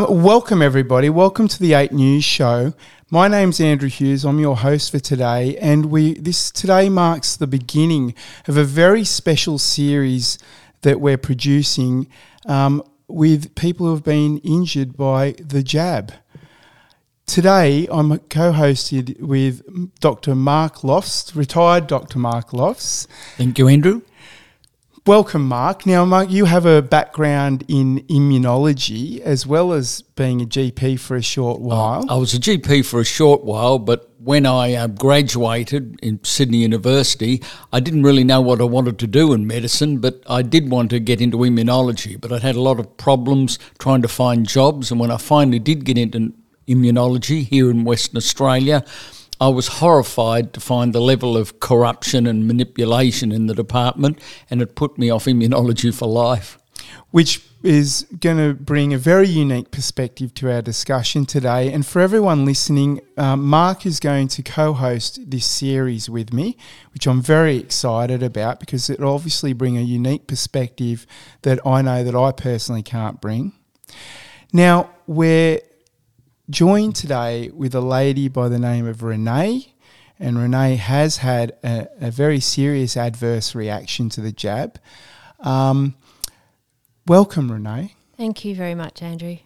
Um, welcome, everybody. Welcome to the 8 News Show. My name's Andrew Hughes. I'm your host for today, and we this today marks the beginning of a very special series that we're producing um, with people who have been injured by the jab. Today, I'm co hosted with Dr. Mark Lofts, retired Dr. Mark Lofts. Thank you, Andrew. Welcome, Mark. Now, Mark, you have a background in immunology as well as being a GP for a short while. I was a GP for a short while, but when I uh, graduated in Sydney University, I didn't really know what I wanted to do in medicine, but I did want to get into immunology. But I had a lot of problems trying to find jobs, and when I finally did get into immunology here in Western Australia. I was horrified to find the level of corruption and manipulation in the department, and it put me off immunology for life. Which is going to bring a very unique perspective to our discussion today. And for everyone listening, um, Mark is going to co host this series with me, which I'm very excited about because it'll obviously bring a unique perspective that I know that I personally can't bring. Now, we're joined today with a lady by the name of Renee. And Renee has had a, a very serious adverse reaction to the jab. Um, welcome, Renee. Thank you very much, Andrew.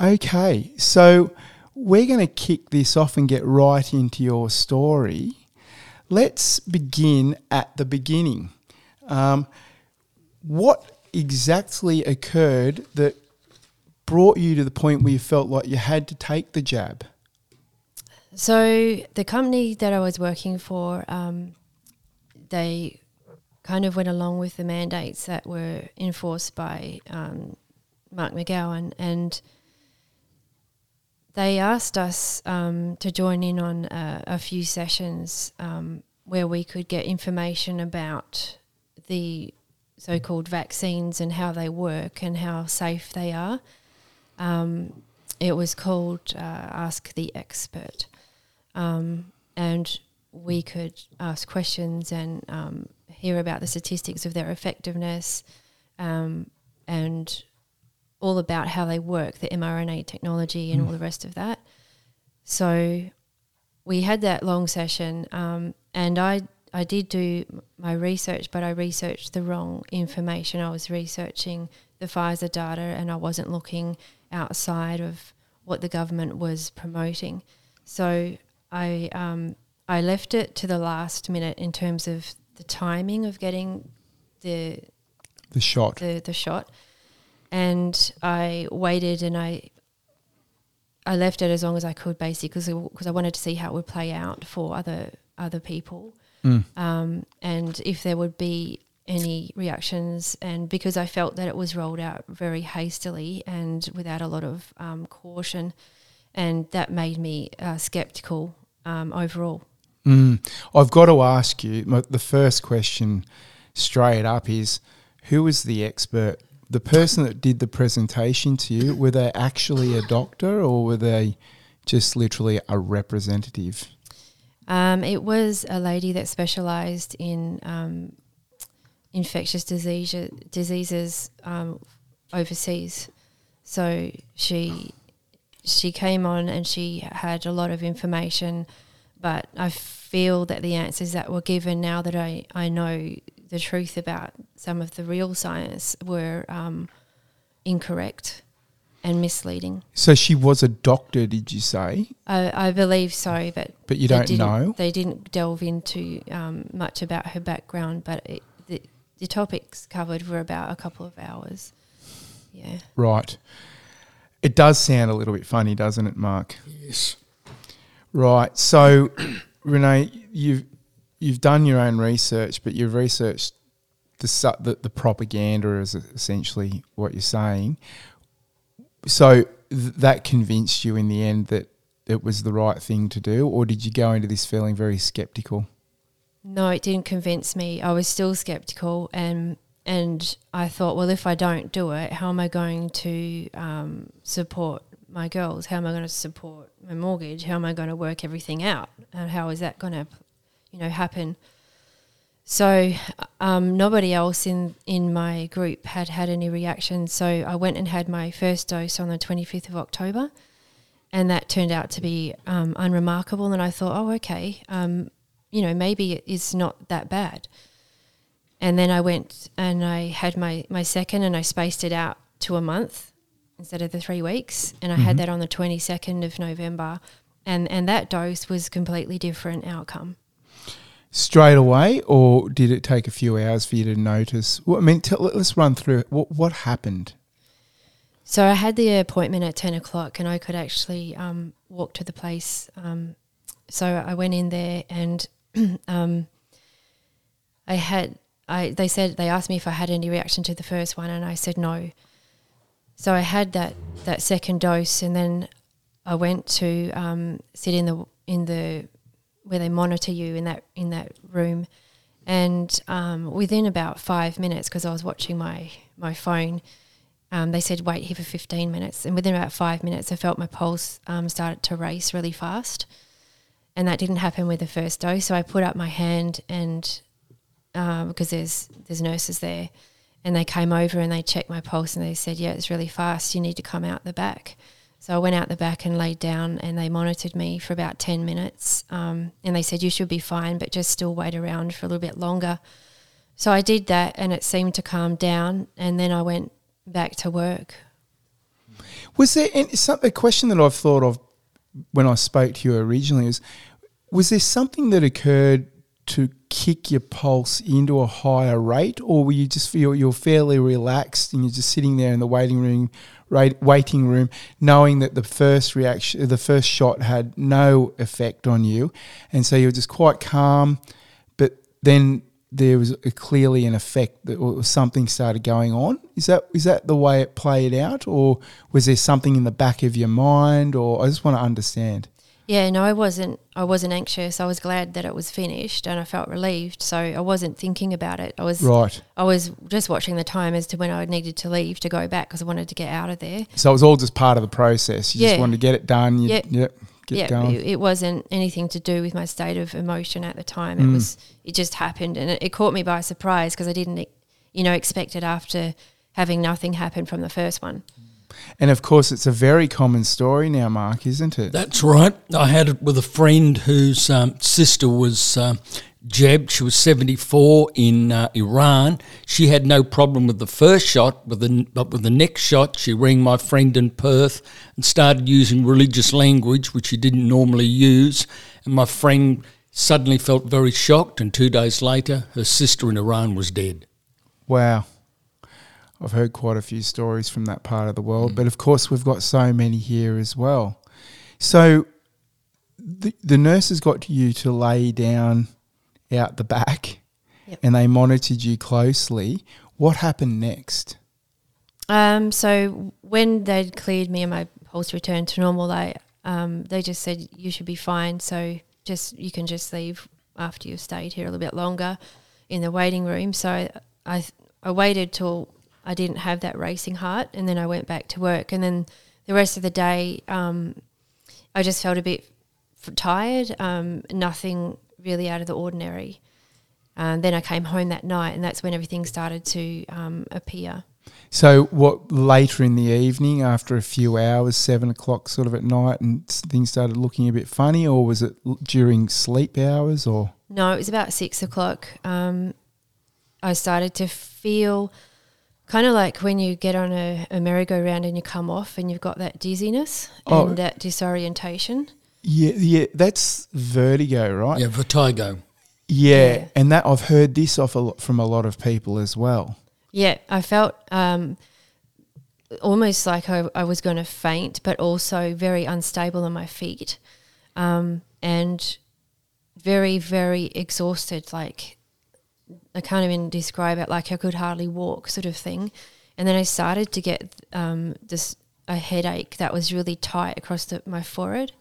Okay, so we're going to kick this off and get right into your story. Let's begin at the beginning. Um, what exactly occurred that brought you to the point where you felt like you had to take the jab? So the company that I was working for, um, they kind of went along with the mandates that were enforced by um, Mark McGowan, and they asked us um, to join in on a, a few sessions um, where we could get information about the so-called vaccines and how they work and how safe they are. Um, it was called uh, Ask the Expert. Um, and we could ask questions and um, hear about the statistics of their effectiveness um, and all about how they work, the mRNA technology and mm. all the rest of that. So we had that long session, um, and I I did do my research, but I researched the wrong information. I was researching the Pfizer data, and I wasn't looking outside of what the government was promoting. So I um, I left it to the last minute in terms of the timing of getting the the shot the the shot, and I waited and I I left it as long as I could basically because I wanted to see how it would play out for other other people, mm. um, and if there would be any reactions, and because I felt that it was rolled out very hastily and without a lot of um, caution, and that made me uh, skeptical um, overall. Mm. I've got to ask you the first question straight up is who was the expert? The person that did the presentation to you, were they actually a doctor or were they just literally a representative? Um, it was a lady that specialised in um, infectious disease, diseases um, overseas. So she she came on and she had a lot of information, but I feel that the answers that were given now that I, I know the truth about some of the real science were um, incorrect and misleading. So she was a doctor, did you say? I, I believe so, but but you don't know. They didn't delve into um, much about her background, but it, the topics covered were about a couple of hours. Yeah. Right. It does sound a little bit funny, doesn't it, Mark? Yes. Right. So, Renee, you've you've done your own research, but you've researched the the, the propaganda is essentially what you're saying. So th- that convinced you in the end that it was the right thing to do, or did you go into this feeling very skeptical? No, it didn't convince me. I was still skeptical, and and I thought, well, if I don't do it, how am I going to um, support my girls? How am I going to support my mortgage? How am I going to work everything out? And how is that going to, you know, happen? So um, nobody else in, in my group had had any reaction. So I went and had my first dose on the 25th of October, and that turned out to be um, unremarkable. And I thought, oh, okay, um, you know, maybe it's not that bad. And then I went and I had my, my second, and I spaced it out to a month instead of the three weeks. And I mm-hmm. had that on the 22nd of November. And, and that dose was completely different outcome straight away, or did it take a few hours for you to notice? Well, I mean, tell, let's run through it. What, what happened? So I had the appointment at ten o'clock, and I could actually um, walk to the place. Um, so I went in there, and um, I had. I they said they asked me if I had any reaction to the first one, and I said no. So I had that that second dose, and then I went to um, sit in the in the where they monitor you in that in that room. And um, within about five minutes, because I was watching my my phone, um, they said wait here for fifteen minutes. And within about five minutes, I felt my pulse um, started to race really fast, and that didn't happen with the first dose. So I put up my hand and uh, because there's there's nurses there, and they came over and they checked my pulse and they said yeah it's really fast. You need to come out the back. So I went out the back and laid down, and they monitored me for about 10 minutes. Um, and they said, You should be fine, but just still wait around for a little bit longer. So I did that, and it seemed to calm down. And then I went back to work. Was there any, some, a question that I've thought of when I spoke to you originally is was there something that occurred to kick your pulse into a higher rate, or were you just feel you're fairly relaxed and you're just sitting there in the waiting room waiting room, knowing that the first reaction, the first shot had no effect on you, and so you're just quite calm. But then there was a, clearly an effect that or something started going on. Is that is that the way it played out, or was there something in the back of your mind? Or I just want to understand. Yeah, no, I wasn't. I wasn't anxious. I was glad that it was finished, and I felt relieved. So I wasn't thinking about it. I was right. I was just watching the time as to when I needed to leave to go back because I wanted to get out of there. So it was all just part of the process. You yeah. just wanted to get it done. You, yep. Yep. Get yeah, going. It, it, wasn't anything to do with my state of emotion at the time. It mm. was. It just happened, and it, it caught me by surprise because I didn't, you know, expect it after having nothing happen from the first one. And of course, it's a very common story now, Mark, isn't it? That's right. I had it with a friend whose um, sister was uh, jabbed. She was 74 in uh, Iran. She had no problem with the first shot, but, the, but with the next shot, she rang my friend in Perth and started using religious language, which she didn't normally use. And my friend suddenly felt very shocked, and two days later, her sister in Iran was dead. Wow. I've heard quite a few stories from that part of the world, mm. but of course we've got so many here as well. So the, the nurses got you to lay down out the back yep. and they monitored you closely. What happened next? Um, so when they'd cleared me and my pulse returned to normal, they um, they just said you should be fine. So just you can just leave after you've stayed here a little bit longer in the waiting room. So I I waited till I didn't have that racing heart, and then I went back to work, and then the rest of the day, um, I just felt a bit tired. Um, nothing really out of the ordinary. And then I came home that night, and that's when everything started to um, appear. So, what later in the evening, after a few hours, seven o'clock, sort of at night, and things started looking a bit funny, or was it during sleep hours, or no? It was about six o'clock. Um, I started to feel kind of like when you get on a, a, merry-go-round and you come off and you've got that dizziness oh. and that disorientation. Yeah, yeah, that's vertigo, right? Yeah, vertigo. Yeah, yeah. and that I've heard this off a lot from a lot of people as well. Yeah, I felt um, almost like I, I was going to faint, but also very unstable on my feet, um, and very, very exhausted. Like I can't even describe it. Like I could hardly walk, sort of thing. And then I started to get um, this a headache that was really tight across the, my forehead.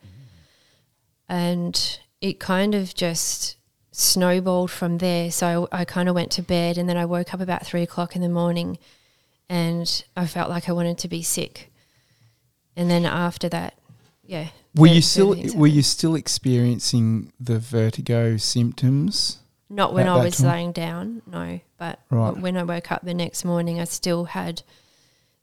And it kind of just snowballed from there. So I, I kind of went to bed, and then I woke up about three o'clock in the morning, and I felt like I wanted to be sick. And then after that, yeah. Were you still were you still experiencing the vertigo symptoms? Not when I was time? laying down, no. But Right. when I woke up the next morning, I still had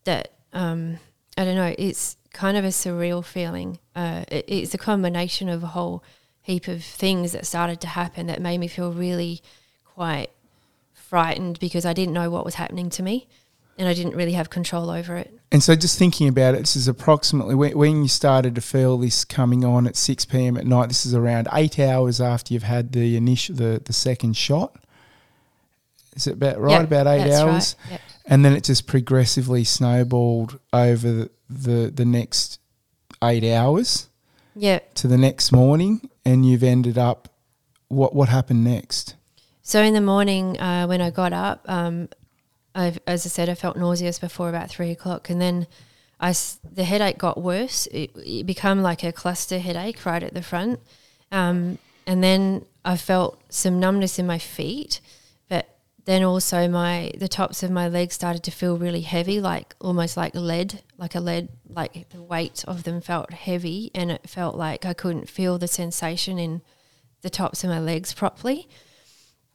that. Um, I don't know. It's kind of a surreal feeling. Uh, it, it's a combination of a whole heap of things that started to happen that made me feel really quite frightened because I didn't know what was happening to me, and I didn't really have control over it. And so, just thinking about it, this is approximately when, when you started to feel this coming on at six pm at night. This is around eight hours after you've had the initial, the, the second shot. Is it about right? Yep, about eight that's right. hours, Yep. And then it just progressively snowballed over the, the the next eight hours Yeah. to the next morning, and you've ended up. What what happened next? So in the morning, uh, when I got up, um, I, as I said, I felt nauseous before about three o'clock, and then I the headache got worse. It, it became like a cluster headache right at the front, um, and then I felt some numbness in my feet, then also my the tops of my legs started to feel really heavy, like almost like lead, like a lead, like the weight of them felt heavy, and it felt like I couldn't feel the sensation in the tops of my legs properly.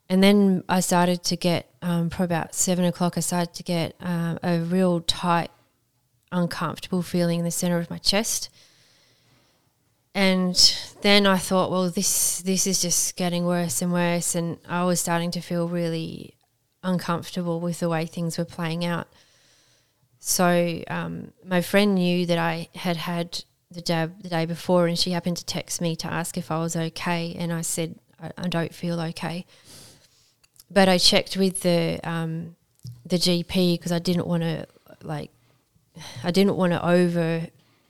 And then I started to get, um, probably about seven o'clock, I started to get um, a real tight, uncomfortable feeling in the center of my chest. And then I thought, well, this this is just getting worse and worse, and I was starting to feel really uncomfortable with the way things were playing out. So um, my friend knew that I had had the jab the day before, and she happened to text me to ask if I was okay, and I said I, I don't feel okay. But I checked with the um, the GP because I didn't want to like I didn't want to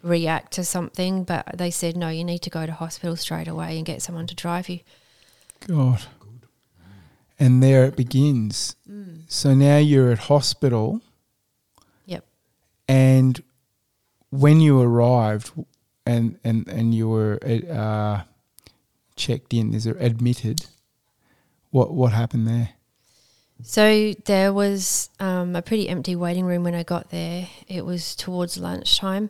overreact to something, but they said no, you need to go to hospital straight away and get someone to drive you. God. And there it begins. So now you're at hospital, Yep. and when you arrived and and and you were uh, checked in, is it admitted? What what happened there? So there was um, a pretty empty waiting room when I got there. It was towards lunchtime,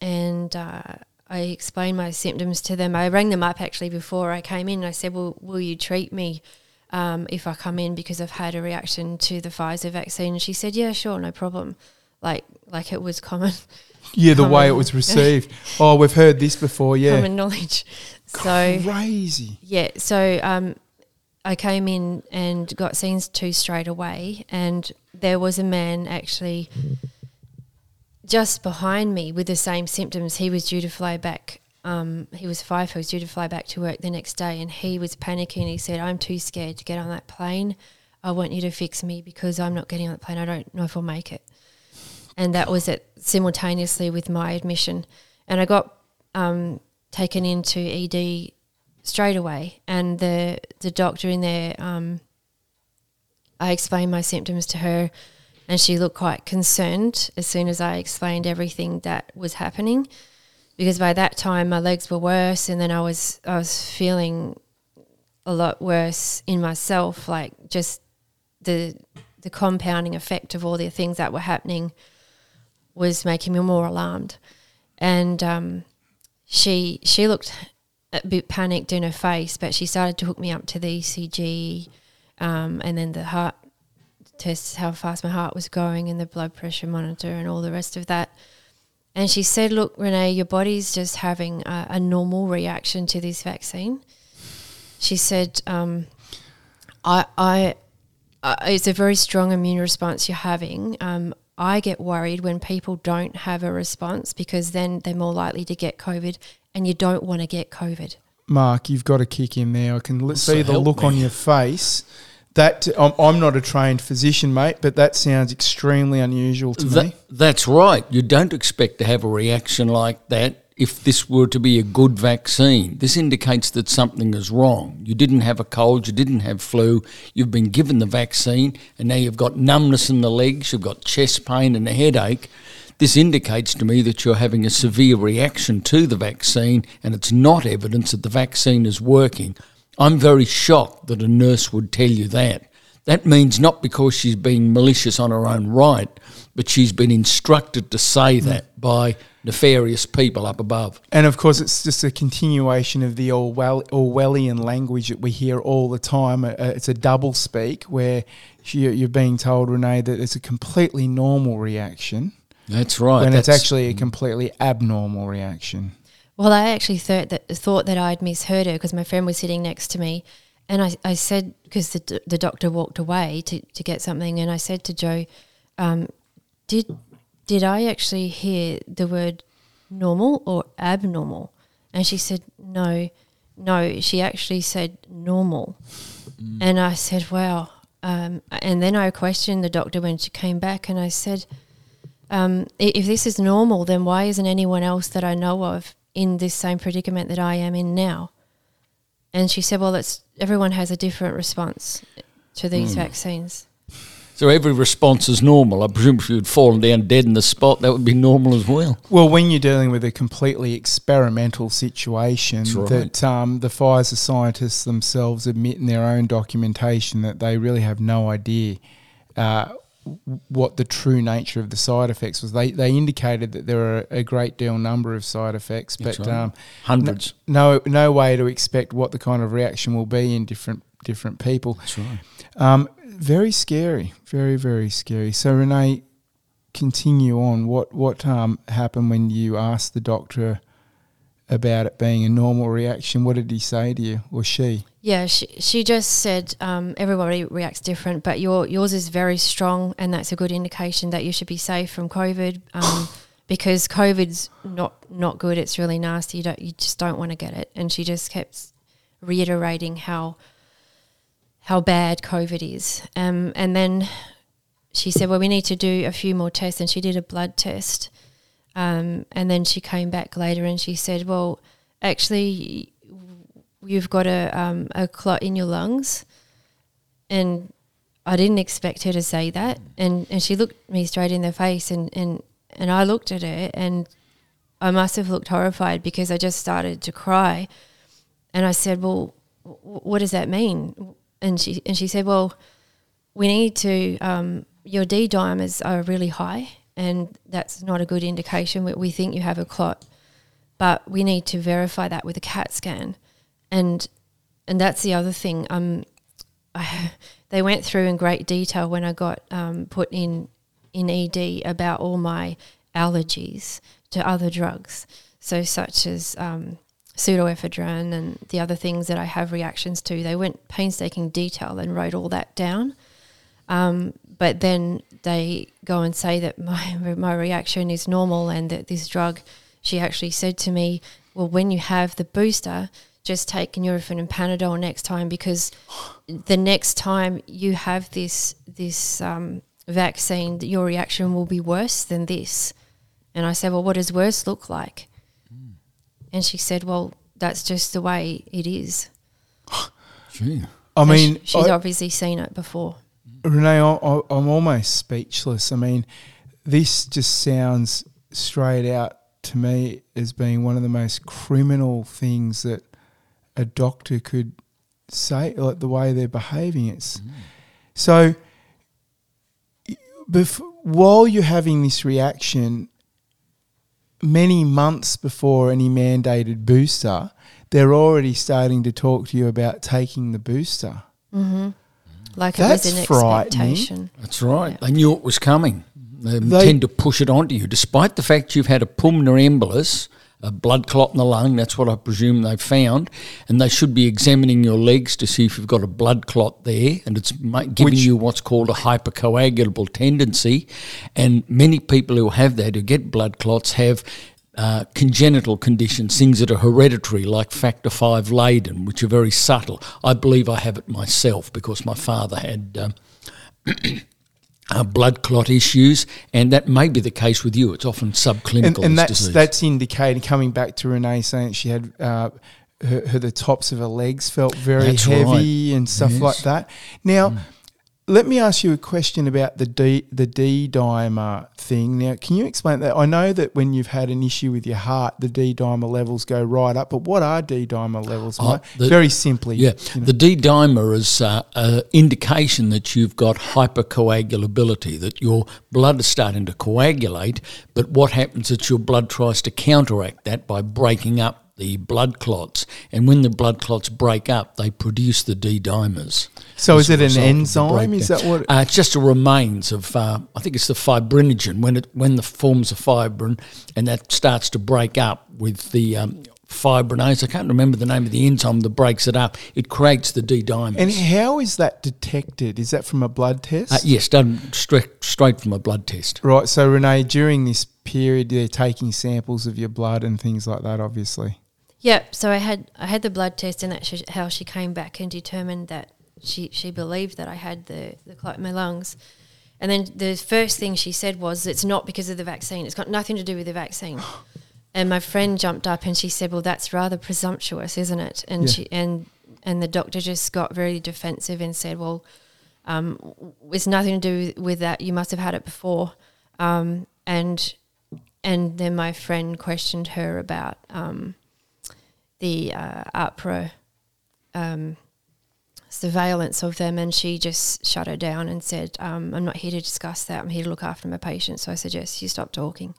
and uh, I explained my symptoms to them. I rang them up actually before I came in. I said, "Well, will you treat me um, if I come in because I've had a reaction to the Pfizer vaccine?" And she said, "Yeah, sure, no problem." Like like it was common Yeah, the way it was received. oh, we've heard this before. Yeah, common knowledge. So crazy. Yeah, so um, I came in and got seen to straight away, and there was a man actually just behind me with the same symptoms. He was due to fly back. Um, he was five. He was due to fly back to work the next day, and he was panicking. He said, "I'm too scared to get on that plane. I want you to fix me because I'm not getting on the plane. I don't know if I'll make it." And that was it simultaneously with my admission, and I got um, taken into ED straight away. And the the doctor in there, um, I explained my symptoms to her, and she looked quite concerned as soon as I explained everything that was happening, because by that time my legs were worse, and then I was I was feeling a lot worse in myself, like just the the compounding effect of all the things that were happening was making me more alarmed, and um, she she looked a bit panicked in her face, but she started to hook me up to the ECG, um, and then the heart tests how fast my heart was going, and the blood pressure monitor, and all the rest of that. And she said, "Look, Renee, your body's just having a, a normal reaction to this vaccine." She said, um, "I, I, uh, it's a very strong immune response you're having. Um, I get worried when people don't have a response because then they're more likely to get COVID, and you don't want to get COVID. Mark, you've got to kick in there. I can l- So see the look me. on your face. That I'm, I'm not a trained physician, mate, but that sounds extremely unusual to me. That's right. You don't expect to have a reaction like that if this were to be a good vaccine. This indicates that something is wrong. You didn't have a cold, you didn't have flu, you've been given the vaccine, and now you've got numbness in the legs, you've got chest pain and a headache. This indicates to me that you're having a severe reaction to the vaccine, and it's not evidence that the vaccine is working. I'm very shocked that a nurse would tell you that. that means not because she's being malicious on her own right, but she's been instructed to say that by nefarious people up above. And of course, it's just a continuation of the Orwell, Orwellian language that we hear all the time. Uh, It's a double speak where you- you're being told, Renee, that it's a completely normal reaction That's right. when it's actually a completely abnormal reaction. Well, I actually thought that thought that I'd misheard her because my friend was sitting next to me, and I, I said because the the doctor walked away to, to get something, and I said to Joe, um, "Did did I actually hear the word normal or abnormal?" And she said, "No, no." She actually said normal, and I said, "Wow." Um, and then I questioned the doctor when she came back, and I said, um, if this is normal, then why isn't anyone else that I know of in this same predicament that I am in now? And she said, well, it's everyone has a different response to these vaccines. So every response is normal. I presume if you'd fallen down dead in the spot, that would be normal as well. Well, when you're dealing with a completely experimental situation, right. that um, the Pfizer scientists themselves admit in their own documentation that they really have no idea uh, w- what the true nature of the side effects was. They they indicated that there are a great deal number of side effects, but right. um, Hundreds. no no way to expect what the kind of reaction will be in different different people. That's right. Um, very scary, very very scary. So Renee, continue on. What what um, happened when you asked the doctor about it being a normal reaction? What did he say to you or she? Yeah, she, she just said um, everybody reacts different, but your yours is very strong, and that's a good indication that you should be safe from COVID. Um, because COVID's not not good; it's really nasty. You don't, you just don't want to get it. And she just kept reiterating how how bad COVID is. Um, and then she said, "Well, we need to do a few more tests," and she did a blood test. Um, and then she came back later and she said, "Well, actually, you've got a um, a clot in your lungs," and I didn't expect her to say that. And and she looked me straight in the face, and and and I looked at her, and I must have looked horrified because I just started to cry, and I said, "Well, what does that mean?" And she and she said, "Well, we need to um, your D dimers are really high, and that's not a good indication. We, we think you have a clot, but we need to verify that with a CAT scan, and and that's the other thing. Um, I, they went through in great detail when I got um, put in in ED about all my allergies to other drugs, so such as um, pseudoephedrine and the other things that I have reactions to. They went painstaking detail and wrote all that down. Um, but then they go and say that my my reaction is normal and that this drug. She actually said to me, "Well, when you have the booster, just take Nurofen and Panadol next time because the next time you have this this um, vaccine, your reaction will be worse than this." And I said, "Well, what does worse look like?" And she said, "Well, that's just the way it is." Gee. I And mean, sh- she's I- obviously seen it before. Renee, I, I, I'm almost speechless. I mean, this just sounds straight out to me as being one of the most criminal things that a doctor could say, like the way they're behaving. It's mm. so. Bef- while you're having this reaction, many months before any mandated booster, they're already starting to talk to you about taking the booster. Mm-hmm. Like That's it was an frightening. expectation. That's right. They knew it was coming. They, They- tend to push it onto you, despite the fact you've had a pulmonary embolus, a blood clot in the lung. That's what I presume they found, and they should be examining your legs to see if you've got a blood clot there, and it's giving Which- you what's called a hypercoagulable tendency. And many people who have that, who get blood clots, have uh, congenital conditions, things that are hereditary, like factor five Leiden, which are very subtle. I believe I have it myself because my father had. Um, uh, blood clot issues, and that may be the case with you. It's often subclinical. and, and that's disease. that's indicating coming back to Renee saying she had uh, her, her the tops of her legs felt very That's heavy right. and stuff Yes. Mm. like that. Now, let me ask you a question about the D the D dimer thing. Now, can you explain that? I know that when you've had an issue with your heart, the D dimer levels go right up. But what are D dimer levels? Mate? the- Very simply, Yeah, you know. the D dimer is uh, an indication that you've got hypercoagulability, that your blood is starting to coagulate. But what happens is your blood tries to counteract that by breaking up the blood clots, and when the blood clots break up, they produce the D dimers. So is it an result of the enzyme? Is that what? Uh, it's just a remains of, uh, I think it's the fibrinogen when it when the forms of fibrin and that starts to break up with the um, fibrinase. I can't remember the name of the enzyme that breaks it up. It creates the D dimers. and how is that detected? Is that from a blood test? uh, yes, done straight straight from a blood test. Right. So Renee, during this period, they're taking samples of your blood and things like that. Obviously. Yep. So I had I had the blood test, and that's how she came back and determined that she she believed that I had the the clot in my lungs. And then the first thing she said was, "It's not because of the vaccine. It's got nothing to do with the vaccine." And my friend jumped up and she said, "Well, that's rather presumptuous, isn't it?" And Yeah. she and and the doctor just got very defensive and said, "Well, um, it's nothing to do with that. You must have had it before." Um, and and then my friend questioned her about um, the uh, AHPRA um, surveillance of them, and she just shut her down and said, um, "I'm not here to discuss that. I'm here to look after my patient." So I suggest you stop talking.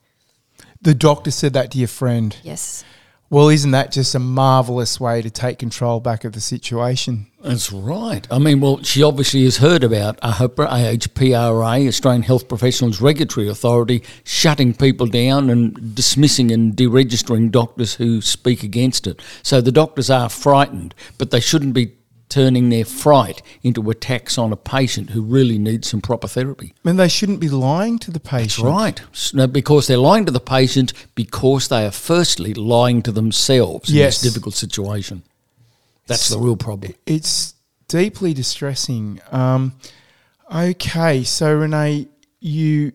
The doctor said that to your friend. Yes. Well, isn't that just a marvelous way to take control back of the situation? That's right. I mean, well, she obviously has heard about AHPRA, AHPRA, Australian Health Professionals Regulatory Authority, shutting people down and dismissing and deregistering doctors who speak against it. So the doctors are frightened, but they shouldn't be turning their fright into attacks on a patient who really needs some proper therapy. I mean, they shouldn't be lying to the patient. That's right. No, Because they're lying to the patient because they are firstly lying to themselves Yes. in this difficult situation. That's the real problem. It's deeply distressing. Um, okay, so Renee, you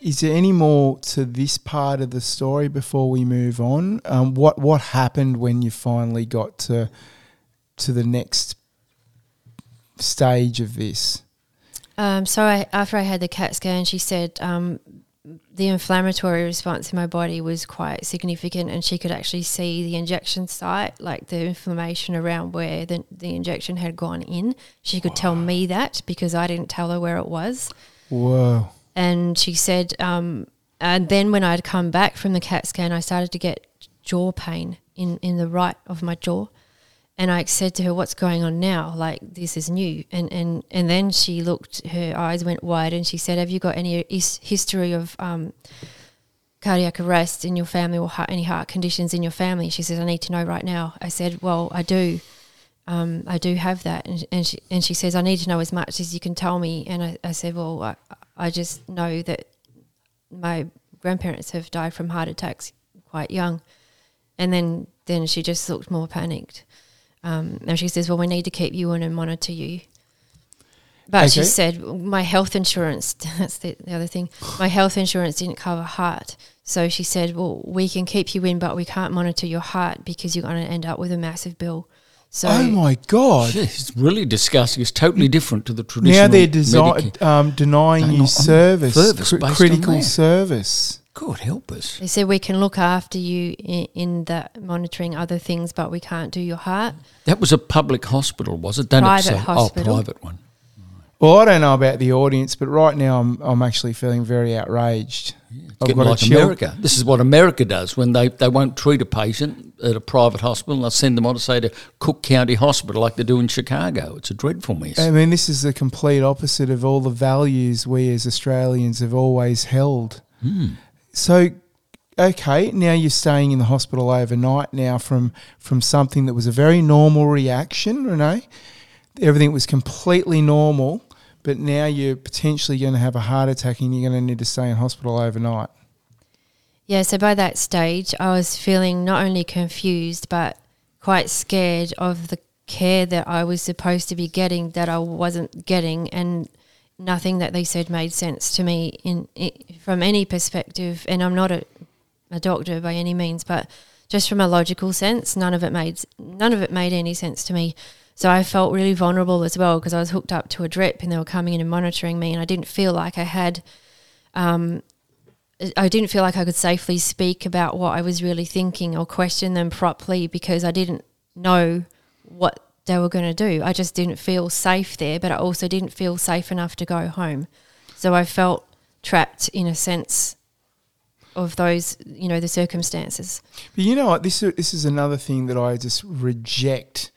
is there any more to this part of the story before we move on? Um, what what happened when you finally got to to the next stage of this? Um, so I, after I had the CAT scan, she said um, the inflammatory response in my body was quite significant, and she could actually see the injection site, like the inflammation around where the, the injection had gone in. She could tell me that because I didn't tell her where it was. Whoa. And she said, um, and then when I'd come back from the CAT scan, I started to get jaw pain in, in the right of my jaw. And I said to her, "What's going on now? Like this is new." And and and then she looked, her eyes went wide, and she said, "Have you got any his- history of um, cardiac arrest in your family or heart, any heart conditions in your family?" She says, "I need to know right now." I said, "Well, I do. Um, I do have that." And, and she and she says, "I need to know as much as you can tell me." And I, I said, "Well, I, I just know that my grandparents have died from heart attacks quite young." And then then she just looked more panicked. Um, and she says, "Well, we need to keep you in and monitor you." But she said, "My health insurance. That's the, the other thing. My health insurance didn't cover heart." So she said, "Well, we can keep you in, but we can't monitor your heart because you're going to end up with a massive bill." So oh my god! It's really disgusting. It's totally different to the traditional. Now they're desi- um, denying They're you not- service, service cri- based on critical that. service. God help us. they said we can look after you in, in that monitoring other things, but we can't do your heart. That was a public hospital, was it? Don't Private say, hospital. Oh, private one. Well, I don't know about the audience, but right now I'm I'm actually feeling very outraged. I've Getting like America. This is what America does when they, they won't treat a patient at a private hospital. And they'll send them on to say to Cook County Hospital, like they do in Chicago. It's a dreadful mess. I mean, this is the complete opposite of all the values we as Australians have always held. Hmm. So, okay, now you're staying in the hospital overnight now from from something that was a very normal reaction, Renee. Everything was completely normal, but now you're potentially going to have a heart attack and you're going to need to stay in hospital overnight. Yeah, so by that stage, I was feeling not only confused, but quite scared of the care that I was supposed to be getting that I wasn't getting, and nothing that they said made sense to me in, from any perspective. And I'm not a, a doctor by any means, but just from a logical sense, none of it made none of it made any sense to me. So I felt really vulnerable as well because I was hooked up to a drip and they were coming in and monitoring me, and I didn't feel like I had. Um, I didn't feel like I could safely speak about what I was really thinking or question them properly because I didn't know what they were going to do. I just didn't feel safe there, but I also didn't feel safe enough to go home. So I felt trapped in a sense of those, you know, the circumstances. But you know what? This is, this is another thing that I just reject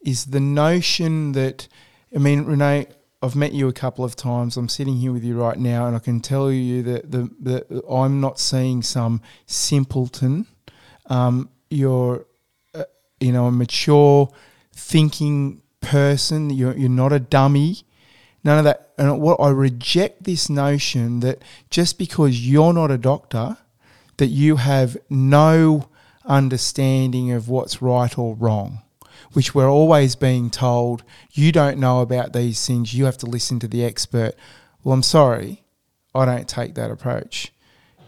is the notion that, I mean, Renee, I've met you a couple of times. I'm sitting here with you right now, and I can tell you that the, the I'm not seeing some simpleton. Um, you're, uh, you know, a mature, thinking person. You're you're not a dummy. None of that. And what I reject this notion that just because you're not a doctor, that you have no understanding of what's right or wrong which we're always being told, you don't know about these things, you have to listen to the expert. Well, I'm sorry, I don't take that approach.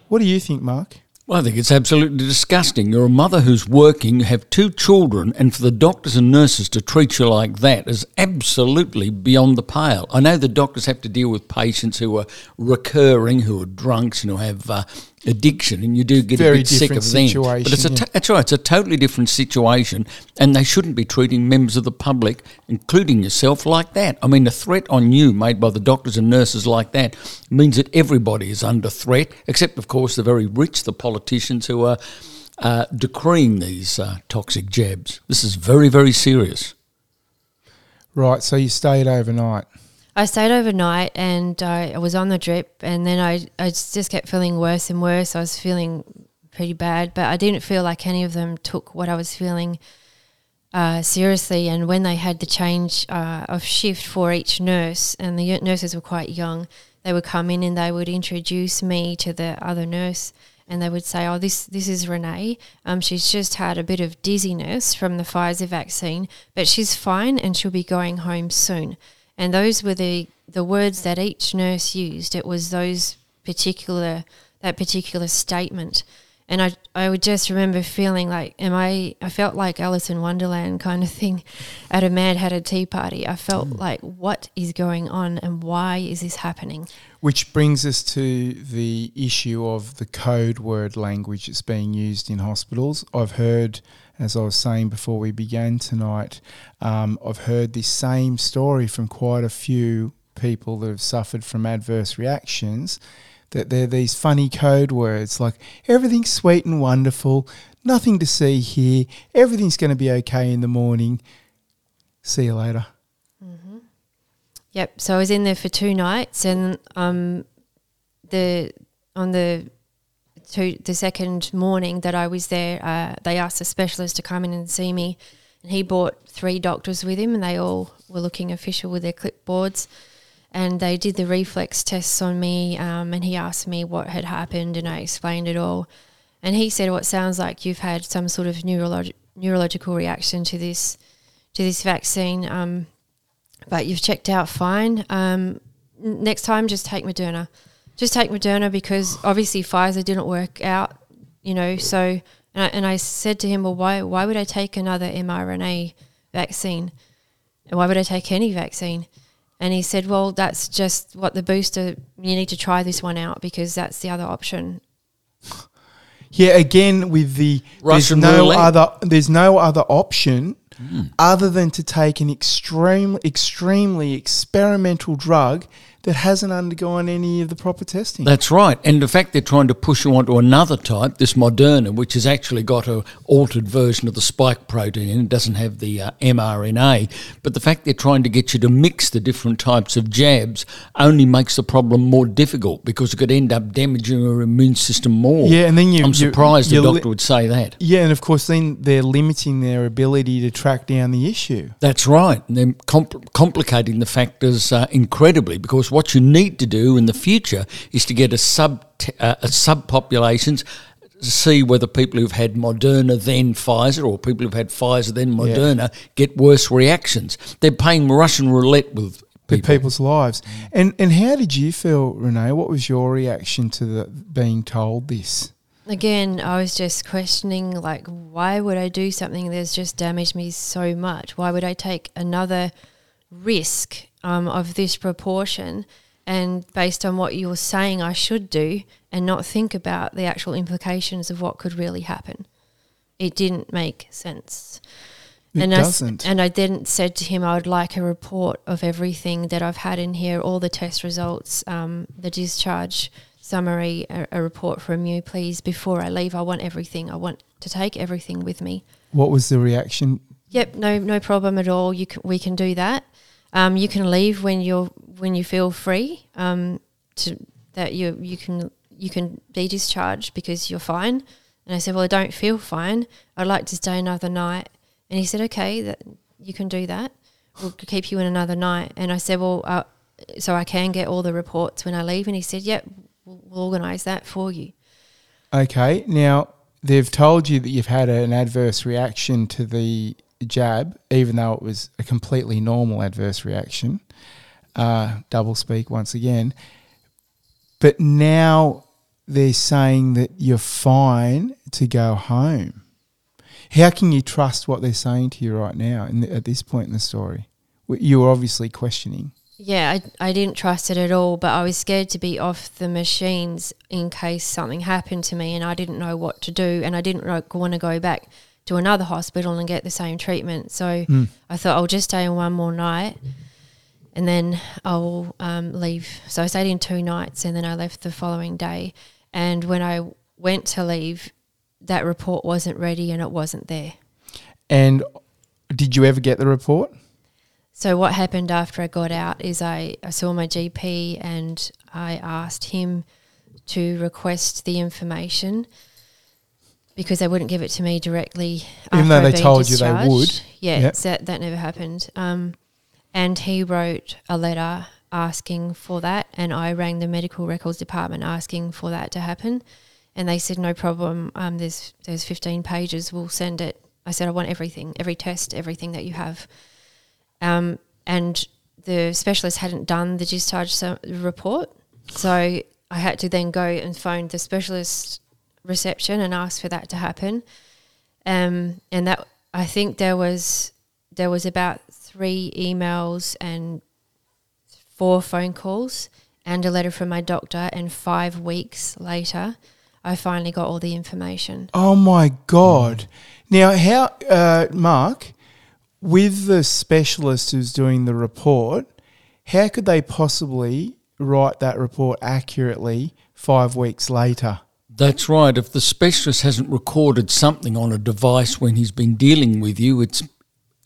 What do you think, Mark? Well, I think it's absolutely disgusting. You're a mother who's working, you have two children, and for the doctors and nurses to treat you like that is absolutely beyond the pale. I know the doctors have to deal with patients who are recurring, who are drunks, and who have uh, addiction, and you do get Very a bit sick of them. But it's a yeah. that's right. It's a totally different situation, and they shouldn't be treating members of the public, including yourself, like that. I mean, the threat on you made by the doctors and nurses like that means that everybody is under threat, except of course the very rich, the politicians who are uh, decreeing these uh, toxic jabs. This is very, very serious. Right. So you stayed overnight. I stayed overnight and I, I was on the drip, and then I, I just kept feeling worse and worse. I was feeling pretty bad, but I didn't feel like any of them took what I was feeling uh, seriously. And when they had the change uh, of shift for each nurse, and the nurses were quite young, they would come in and they would introduce me to the other nurse. And they would say, "Oh, this this is Renee. Um, she's just had a bit of dizziness from the Pfizer vaccine, but she's fine and she'll be going home soon." And those were the, the words that each nurse used. It was those particular that particular statement. And I I would just remember feeling like am I I felt like Alice in Wonderland kind of thing at a Mad Hatter tea party. I felt mm. like what is going on and why is this happening? Which brings us to the issue of the code word language that's being used in hospitals. I've heard as I was saying before we began tonight, um, I've heard this same story from quite a few people that have suffered from adverse reactions. That they're these funny code words like everything's sweet and wonderful, nothing to see here, everything's going to be okay in the morning. See you later. Mm-hmm. Yep. So I was in there for two nights, and um, the on the to the second morning that I was there, uh, they asked a specialist to come in and see me, and he brought three doctors with him, and they all were looking official with their clipboards, and they did the reflex tests on me, um, and he asked me what had happened, and I explained it all, and he said, "Well, it sounds like you've had some sort of neurolog- neurological reaction to this to this vaccine, um, but you've checked out fine. Um, next time, just take Moderna." Just take Moderna because obviously Pfizer didn't work out, you know. So, and I, and I said to him, well, why why would I take another mRNA vaccine? And why would I take any vaccine? And he said, well, that's just what the booster. You need to try this one out because that's the other option. Yeah, again with the Russian there's no roulette. other there's no other option mm. other than to take an extreme extremely experimental drug that hasn't undergone any of the proper testing. That's right. And the fact they're trying to push you onto another type, this Moderna, which has actually got an altered version of the spike protein and it doesn't have the uh, mRNA, but the fact they're trying to get you to mix the different types of jabs only makes the problem more difficult because it could end up damaging your immune system more. Yeah, and then you, I'm surprised the doctor li- would say that. Yeah, and of course then they're limiting their ability to track down the issue. That's right. And they're compl- complicating the factors uh, incredibly because what you need to do in the future is to get a sub uh, a subpopulations see whether people who've had Moderna then Pfizer or people who've had Pfizer then Moderna yeah. get worse reactions. They're playing Russian roulette with people. people's lives. And and how did you feel, Renee? What was your reaction to the, being told this? again, I was just questioning, like, why would I do something that's just damaged me so much? Why would I take another risk um, of this proportion? And based on what you're saying, I should do, and not think about the actual implications of what could really happen. It didn't make sense. It and doesn't. I, and I then said to him, I would like a report of everything that I've had in here, all the test results, um, the discharge summary, a, a report from you, please, before I leave. I want everything. I want to take everything with me. what was the reaction? Yep, no, no problem at all. You can, we can do that. Um, you can leave when you're when you feel free. Um, to that you you can you can be discharged because you're fine. And I said, well, I don't feel fine. I'd like to stay another night. And he said, okay, that you can do that. We'll keep you in another night. And I said, well, uh, so I can get all the reports when I leave. And he said, yep, we'll, we'll organise that for you. Okay, now they've told you that you've had an adverse reaction to the jab, even though it was a completely normal adverse reaction. Uh, double speak once again. But now they're saying that you're fine to go home. How can you trust what they're saying to you right now in the, at this point in the story? You were obviously questioning. Yeah, I, I didn't trust it at all, but I was scared to be off the machines in case something happened to me and I didn't know what to do and I didn't want to go back to another hospital and get the same treatment. So Mm. I thought I'll just stay in one more night and then I'll um, leave. So I stayed in two nights and then I left the following day. And when I went to leave, that report wasn't ready and it wasn't there. And did you ever get the report? So what happened after I got out is I, I saw my GP and I asked him to request the information because they wouldn't give it to me directly. Even though they told you they would. Yeah, Yep. so that, that never happened. Um, and he wrote a letter asking for that, and I rang the medical records department asking for that to happen, and they said no problem. Um, there's there's 15 pages. We'll send it. I said I want everything, every test, everything that you have. Um, and the specialist hadn't done the discharge report, so I had to then go and phone the specialist reception and asked for that to happen. Um, and that I think there was there was about three emails and four phone calls and a letter from my doctor. And five weeks later, I finally got all the information. Oh my God. Now, how, uh, Mark, with the specialist who's doing the report, how could they possibly write that report accurately five weeks later? That's right. If the specialist hasn't recorded something on a device when he's been dealing with you, it's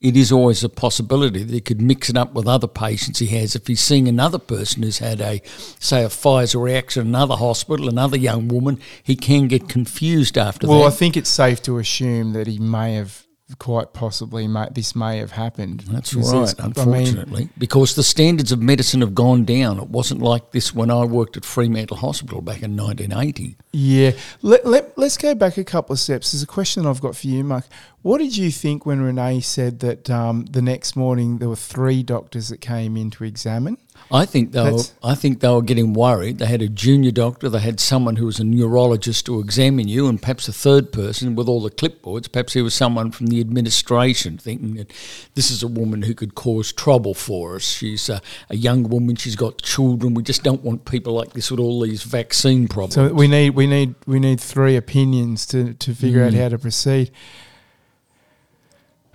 it is always a possibility that he could mix it up with other patients he has. If he's seeing another person who's had a, say, a Pfizer reaction another hospital, another young woman, he can get confused after that. Well, I think it's safe to assume that he may have quite possibly, may, this may have happened. That's right, it's- I mean, unfortunately. because the standards of medicine have gone down. It wasn't like this when I worked at Fremantle Hospital back in 1980. Yeah. Let, let, let's go back a couple of steps. There's a question I've got for you, Mark. What did you think when Renee said that um, the next morning there were three doctors that came in to examine? I think they were, I think they were getting worried. They had a junior doctor, they had someone who was a neurologist to examine you, and perhaps a third person with all the clipboards. Perhaps he was someone from the administration, thinking that this is a woman who could cause trouble for us. She's a, a young woman. She's got children. We just don't want people like this with all these vaccine problems. So we need we need we need three opinions to, to figure out how to proceed.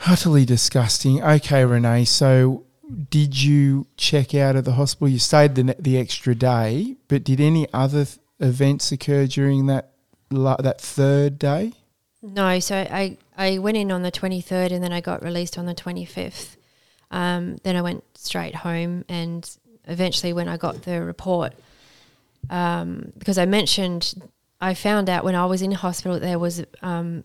Utterly disgusting. Okay, Renee. So did you check out of the hospital? You stayed the the extra day, but did any other th- events occur during that that third day? No, so I, I went in on the 23rd and then I got released on the 25th. Um, then I went straight home and eventually when I got the report, um, because I mentioned, I found out when I was in hospital there was um,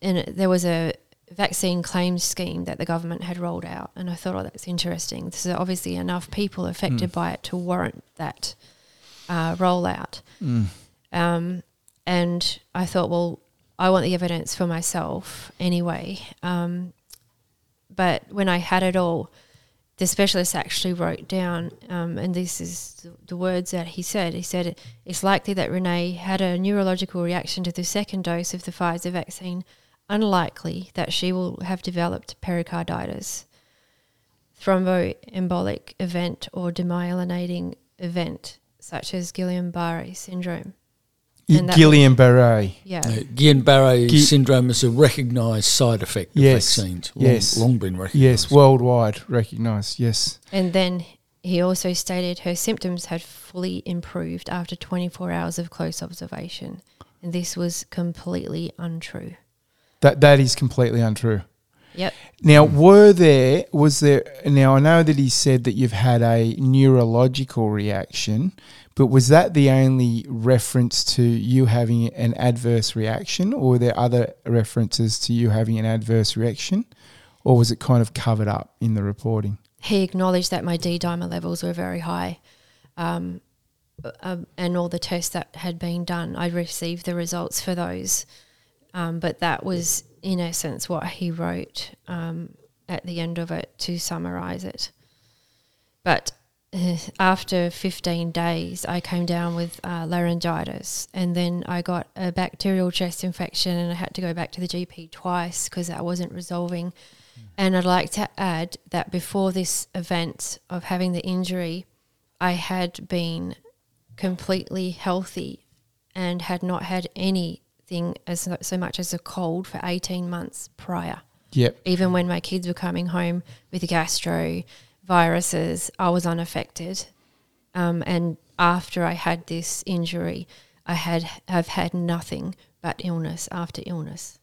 and there was a vaccine claims scheme that the government had rolled out, and I thought, oh, that's interesting. There's obviously enough people affected by it to warrant that uh, rollout. Um, and I thought, well, I want the evidence for myself anyway. Um, but when I had it all, the specialist actually wrote down, um, and this is the, the words that he said. He said it's likely that Renee had a neurological reaction to the second dose of the Pfizer vaccine. Unlikely that she will have developed pericarditis, thromboembolic event, or demyelinating event, such as Guillain-Barré syndrome. And Guillain-Barré. Yeah. Uh, Guillain-Barré Gui- syndrome is a recognised side effect of Yes, vaccines. Long, yes. long been recognised. Yes, worldwide recognised. Yes. And then he also stated her symptoms had fully improved after 24 hours of close observation. And this was completely untrue. That that is completely untrue. Yep. Now, were there was there now I know that he said that you've had a neurological reaction, but was that the only reference to you having an adverse reaction or were there other references to you having an adverse reaction or was it kind of covered up in the reporting? He acknowledged that my D dimer levels were very high. Um, um, and all the tests that had been done, I received the results for those. Um, but that was, in essence, what he wrote um, at the end of it to summarize it. But uh, after 15 days, I came down with uh, laryngitis, and then I got a bacterial chest infection, and I had to go back to the GP twice because that wasn't resolving. And I'd like to add that before this event of having the injury, I had been completely healthy and had not had anything as so much as a cold for 18 months prior Yep. even when my kids were coming home with gastro viruses, I was unaffected. Um, and after I had this injury, I had have had nothing but illness after illness.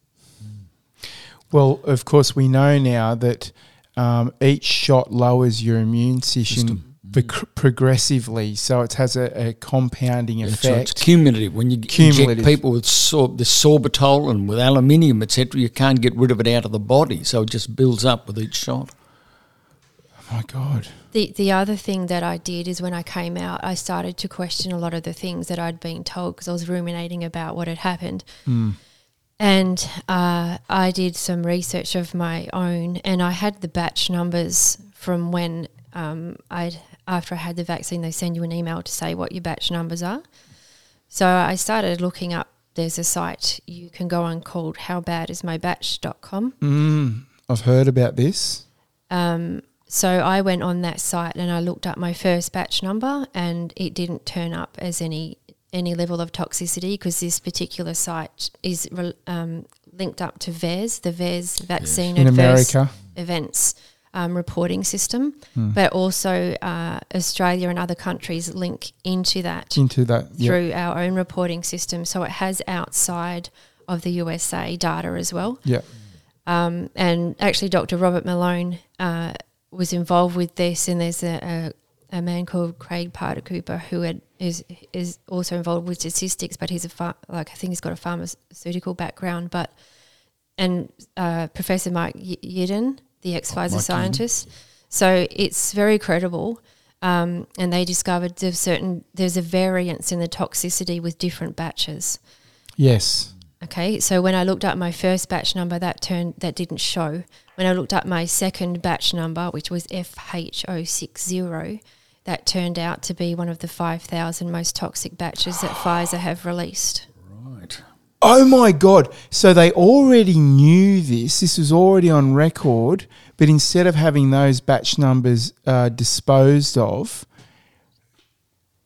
Well, of course, we know now that um, each shot lowers your immune system, bec- progressively, so it has a, a compounding That's right. It's effect. cumulative. When you Cumulative. inject people with sor- the sorbitol and with aluminium, etc., you can't get rid of it out of the body, so it just builds up with each shot. Oh my God. The the other thing that I did is when I came out, I started to question a lot of the things that I'd been told because I was ruminating about what had happened. And uh, I did some research of my own, and I had the batch numbers from when um, I'd after I had the vaccine. They send you an email to say what your batch numbers are. So I started looking up. There's a site you can go on called howbadismybatch.com. Mm, I've heard about this. Um, so I went on that site and I looked up my first batch number, and it didn't turn up as any any level of toxicity because this particular site is re- um, linked up to VAERS, the VAERS vaccine In adverse America. events um, reporting system, but also uh, Australia and other countries link into that Into that. Yep. through our own reporting system. So it has outside of the USA data as well. Yeah. Um, and actually, Dr. Robert Malone uh, was involved with this, and there's a, a, a man called Craig Paardekooper who had, is is also involved with statistics, but he's a like I think he's got a pharmaceutical background. But and uh, Professor Mike Yeadon, the ex Pfizer Mike Yeadon. scientist, so it's very credible. Um, and they discovered there's certain there's a variance in the toxicity with different batches. Yes. Okay, so when I looked up my first batch number, that turned that didn't show. When I looked up my second batch number, which was FH060, that turned out to be one of the 5,000 most toxic batches that Pfizer have released. Oh my God. So they already knew this. This was already on record. But instead of having those batch numbers uh, disposed of,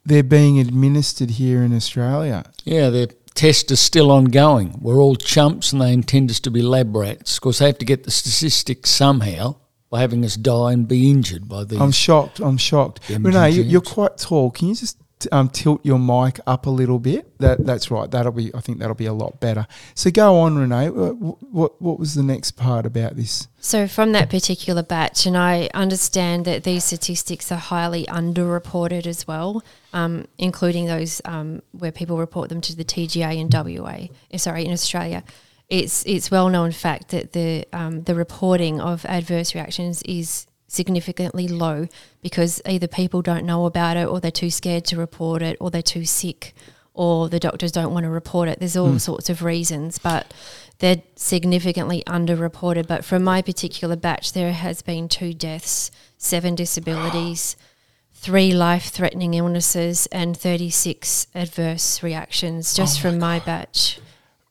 they're being administered here in Australia. Yeah, their test is still ongoing. We're all chumps and they intend us to be lab rats Of course, they have to get the statistics somehow by having us die and be injured by these. I'm shocked. I'm shocked. Renee, you, you're quite tall. Can you just um, tilt your mic up a little bit? That that's right. That'll be. I think that'll be a lot better. So go on, Renee. What what, what was the next part about this? So, from that particular batch, and I understand that these statistics are highly underreported as well, um, including those um, where people report them to the TGA in WA, eh, sorry, in Australia. It's it's well known fact that the um, the reporting of adverse reactions is significantly low because either people don't know about it or they're too scared to report it or they're too sick or the doctors don't want to report it. There's all hmm. sorts of reasons, but they're significantly underreported. But from my particular batch, there has been two deaths seven disabilities, three life threatening illnesses, and 36 adverse reactions just Oh my from my batch.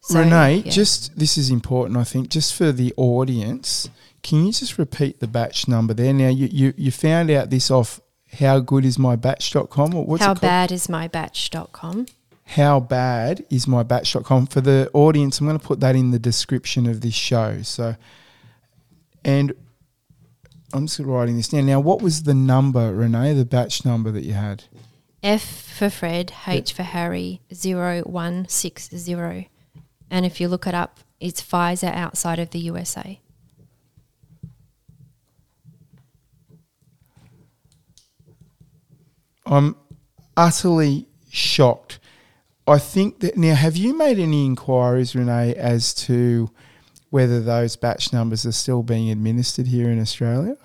So, Renee, yeah. just this is important, I think, just for the audience. Can you just repeat the batch number there? Now, you, you, you found out this off howgoodismybatch.com or what's how bad is my batch.com? How bad is my batch.com? For the audience, I'm going to put that in the description of this show. So, and I'm just writing this down. Now, what was the number, Renee, the batch number that you had? F for Fred, H for Harry, 0160. And if you look it up, it's Pfizer outside of the USA. I'm utterly shocked. I think that now, have you made any inquiries, Renee, as to whether those batch numbers are still being administered here in Australia?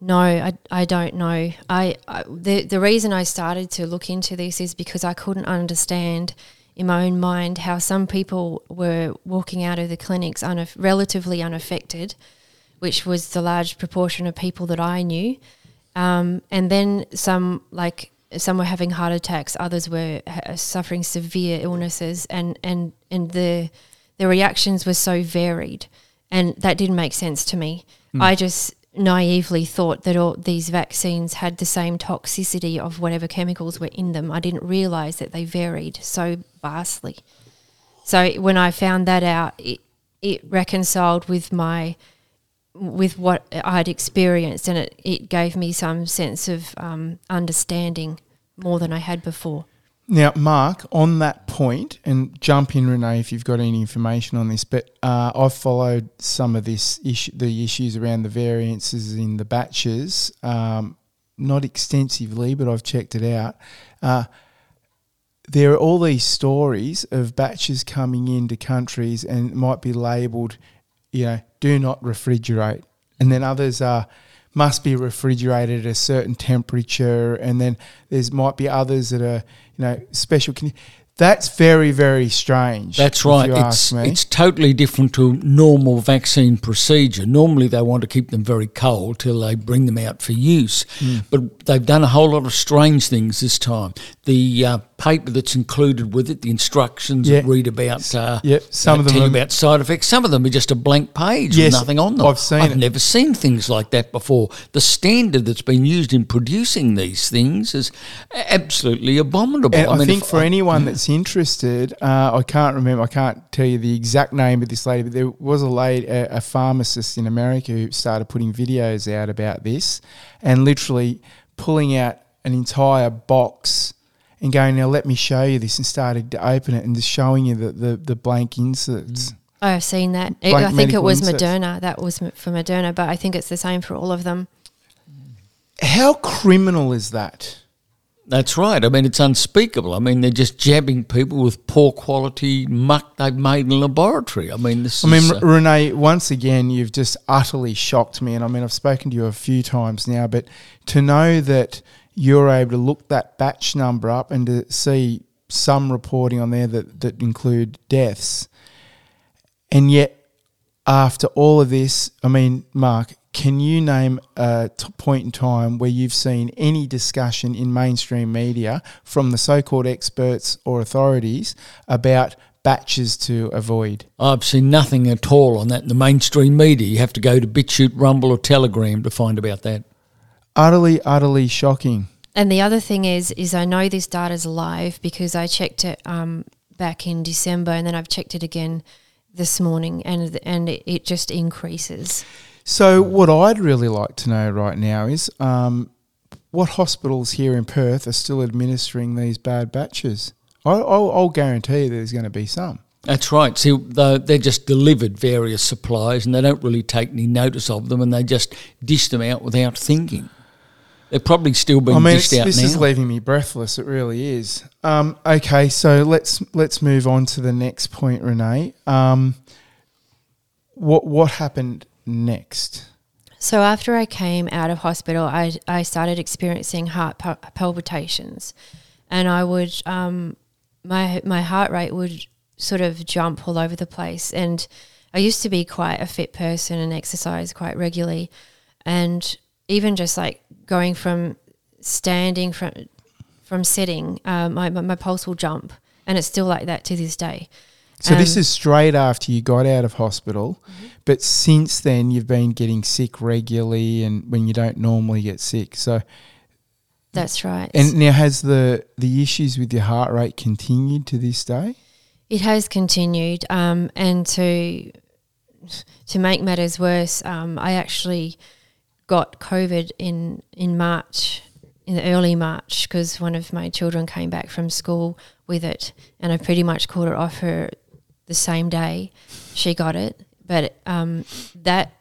No, I, I don't know. I, I the the reason I started to look into this is because I couldn't understand in my own mind how some people were walking out of the clinics relatively unaffected, which was the large proportion of people that I knew, um, and then some like some were having heart attacks, others were ha- suffering severe illnesses, and and and the the reactions were so varied, and that didn't make sense to me. I just naively thought that all these vaccines had the same toxicity of whatever chemicals were in them. I didn't realize that they varied so vastly. So when I found that out, it, it reconciled with my with what I'd experienced, and it, it gave me some sense of um, understanding more than I had before. Now, Mark, on that point, and jump in, Renee, if you've got any information on this. But uh, I've followed some of this issue, the issues around the variances in the batches, um, not extensively, but I've checked it out. Uh, there are all these stories of batches coming into countries and might be labelled, you know, do not refrigerate, and then others are must be refrigerated at a certain temperature, and then there's might be others that are, you know, special. Con- That's very, very strange. That's right. It's it's totally different to normal vaccine procedure. Normally, they want to keep them very cold till they bring them out for use. Hmm. But they've done a whole lot of strange things this time. The uh, paper that's included with it, the instructions Yeah. that read about, uh, Yep, some uh, of them tell you are- about side effects. Some of them are just a blank page Yes, with nothing on them. I've seen I've it. never seen things like that before. The standard that's been used in producing these things is absolutely abominable. I, mean, think for I- anyone that's interested, uh, I can't remember, I can't tell you the exact name of this lady, but there was a lady, a, a pharmacist in America who started putting videos out about this and literally pulling out an entire box and going, now let me show you this, and started to open it and just showing you the, the, the blank inserts. I've seen that. It- I think it was inserts. Moderna. That was for Moderna, but I think it's the same for all of them. How criminal is that? That's right. I mean, it's unspeakable. I mean, they're just jabbing people with poor quality muck they've made in a laboratory. I mean, this I mean, is. uh, Renee, once again, you've just utterly shocked me. And I mean, I've spoken to you a few times now, but to know that you're able to look that batch number up and to see some reporting on there that, that include deaths, and yet after all of this, I mean, Mark, can you name a t- point in time where you've seen any discussion in mainstream media from the so called experts or authorities about batches to avoid? I've seen nothing at all on that in the mainstream media. You have to go to BitChute, Rumble, or Telegram to find about that. Utterly, utterly shocking. And the other thing is, is I know this data's live because I checked it um, back in December, and then I've checked it again this morning, and and it, it just increases. So, what I'd really like to know right now is um, what hospitals here in Perth are still administering these bad batches. I, I'll, I'll guarantee there's going to be some. That's right. See, they're they're just delivered various supplies and they don't really take any notice of them and they just dish them out without thinking. They're probably still being I mean, dished it's, out this now. is leaving me breathless. It really is. Um, okay, so let's let's move on to the next point, Renee. Um, what what happened next? So after I came out of hospital, I I started experiencing heart pal- palpitations, and I would um my my heart rate would sort of jump all over the place. And I used to be quite a fit person and exercise quite regularly, and even just like going from standing from from sitting, uh, my, my pulse will jump, and it's still like that to this day. So this Um, is straight after you got out of hospital, Mm-hmm. but since then you've been getting sick regularly, and when you don't normally get sick. So, That's right. and now has the the issues with your heart rate continued to this day? It has continued, um, and to to make matters worse, um, I actually got COVID in in March, in early March, because one of my children came back from school with it, and I pretty much caught it off her the same day she got it. But um, that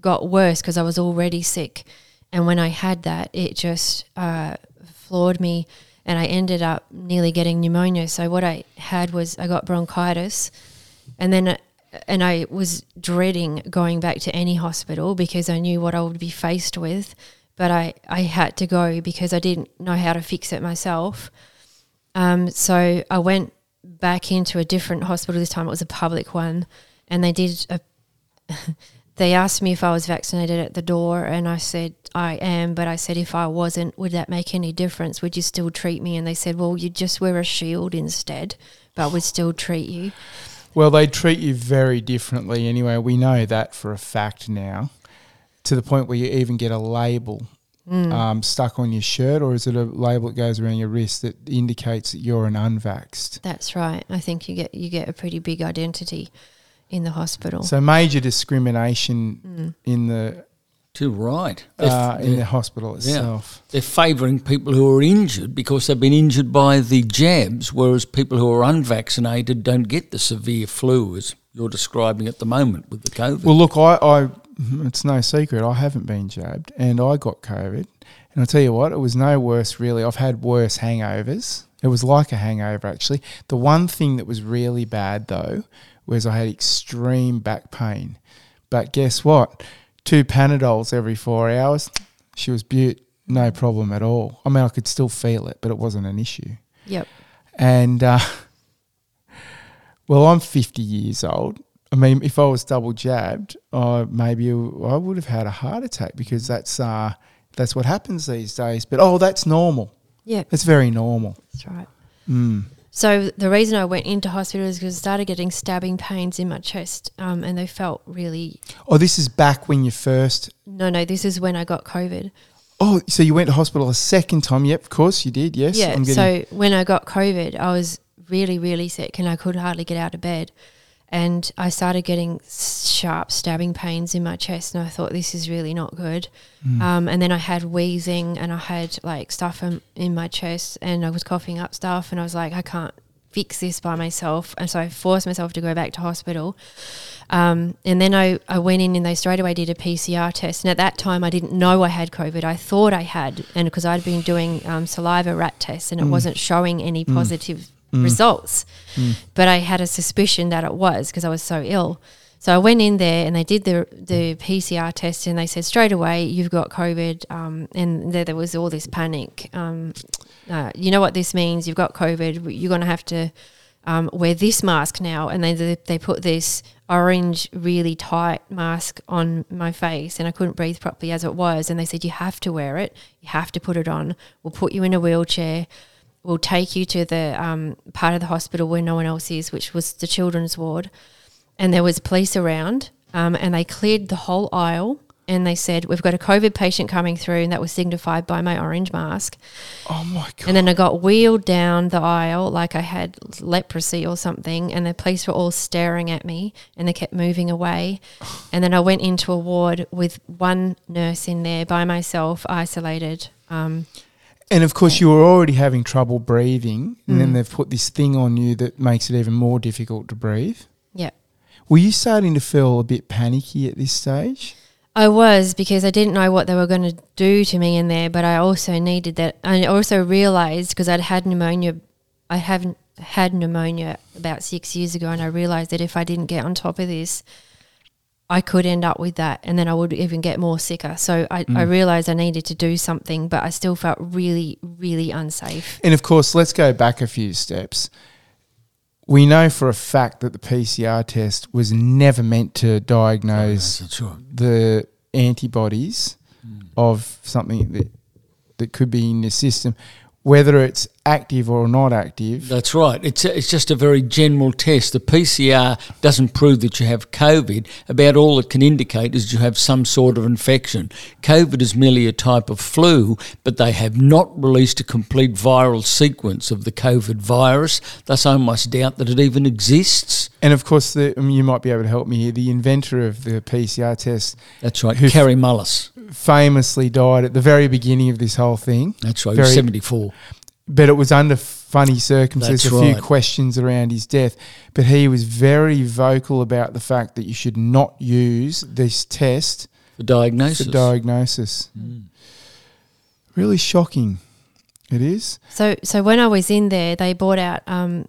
got worse because I was already sick, and when I had that, it just uh, floored me, and I ended up nearly getting pneumonia. So what I had was I got bronchitis, and then and I was dreading going back to any hospital because I knew what I would be faced with, but I I had to go because I didn't know how to fix it myself. Um, so I went back into a different hospital this time. It was a public one, and they did a. they asked me if I was vaccinated at the door, and I said I am. But I said if I wasn't, would that make any difference? Would you still treat me? And they said, well, you just wear a shield instead, but we'd still treat you. Well, they treat you very differently anyway. We know that for a fact now, to the point where you even get a label Mm. um, stuck on your shirt, or is it a label that goes around your wrist that indicates that you're an unvaxxed? That's right. I think you get you get a pretty big identity in the hospital. So major discrimination Mm. in the Too right. Uh, in the hospital itself. they're favouring people who are injured because they've been injured by the jabs, whereas people who are unvaccinated don't get the severe flu as you're describing at the moment with the COVID. Well, look, I, I it's no secret I haven't been jabbed, and I got COVID. And I'll tell you what, it was no worse really. I've had worse hangovers. It was like a hangover actually. The one thing that was really bad though was I had extreme back pain. But guess what? Two Panadols every four hours. She was beaut, no problem at all. I mean, I could still feel it, but it wasn't an issue. Yep. And uh, well, I'm 50 years old. I mean, if I was double jabbed, uh, maybe I would have had a heart attack because that's uh, that's what happens these days. But oh, that's normal. Yeah, That's very normal. That's right. Mm. So the reason I went into hospital is because I started getting stabbing pains in my chest, um, and they felt really. Oh, this is back when you first. No, no, this is when I got COVID. Oh, so you went to hospital a second time? Yep, of course you did. Yes. yeah. Getting, So when I got COVID, I was really, really sick, and I could hardly get out of bed, and I started getting sharp stabbing pains in my chest, and I thought this is really not good. Mm. Um, and then I had wheezing, and I had like stuff in, in my chest, and I was coughing up stuff, and I was like, I can't fix this by myself, and so I forced myself to go back to hospital. Um, and then I, I went in and they straight away did a PCR test. And at that time, I didn't know I had COVID. I thought I had, and because I'd been doing um, saliva rat tests and it Mm. wasn't showing any Mm. positive Mm. Results. Mm. But I had a suspicion that it was because I was so ill. So I went in there and they did the the PCR test and they said straight away you've got COVID. Um, and there, there was all this panic. Um, uh, you know what this means? You've got COVID. You're going to have to um, wear this mask now. And they they put this orange, really tight mask on my face, and I couldn't breathe properly as it was. And they said you have to wear it. You have to put it on. We'll put you in a wheelchair. We'll take you to the um, part of the hospital where no one else is, which was the children's ward. And there was police around, um, and they cleared the whole aisle. And they said, We've got a COVID patient coming through, and that was signified by my orange mask. oh my god. And then I got wheeled down the aisle like I had leprosy or something, and the police were all staring at me and they kept moving away. And then I went into a ward with one nurse in there by myself, isolated. Um, And of course, you were already having trouble breathing, and then Mm. they've put this thing on you that makes it even more difficult to breathe. yeah. Were you starting to feel a bit panicky at this stage? I was because I didn't know what they were going to do to me in there, but I also needed that. I also realized because I'd had pneumonia, I haven't had pneumonia about six years ago, and I realized that if I didn't get on top of this, I could end up with that, and then I would even get more sicker. So I, I Mm. realized I needed to do something, but I still felt really, really unsafe. And of course, let's go back a few steps. We know for a fact that the PCR test was never meant to diagnose That's right. the antibodies of something that that could be in the system, whether it's active or not active. That's right. It's a, it's just a very general test. The PCR doesn't prove that you have COVID. About all it can indicate is you have some sort of infection. COVID is merely a type of flu, but they have not released a complete viral sequence of the COVID virus. Thus, I must doubt that it even exists. And of course, the, I mean, you might be able to help me here. The inventor of the PCR test That's right. Kary Mullis. Famously died at the very beginning of this whole thing. That's right. He Very- was 74. but it was under funny circumstances. That's a few right. questions around his death, but he was very vocal about the fact that you should not use this test For diagnosis. for diagnosis. Mm. Really shocking. It is. So so when I was in there, they bought out um,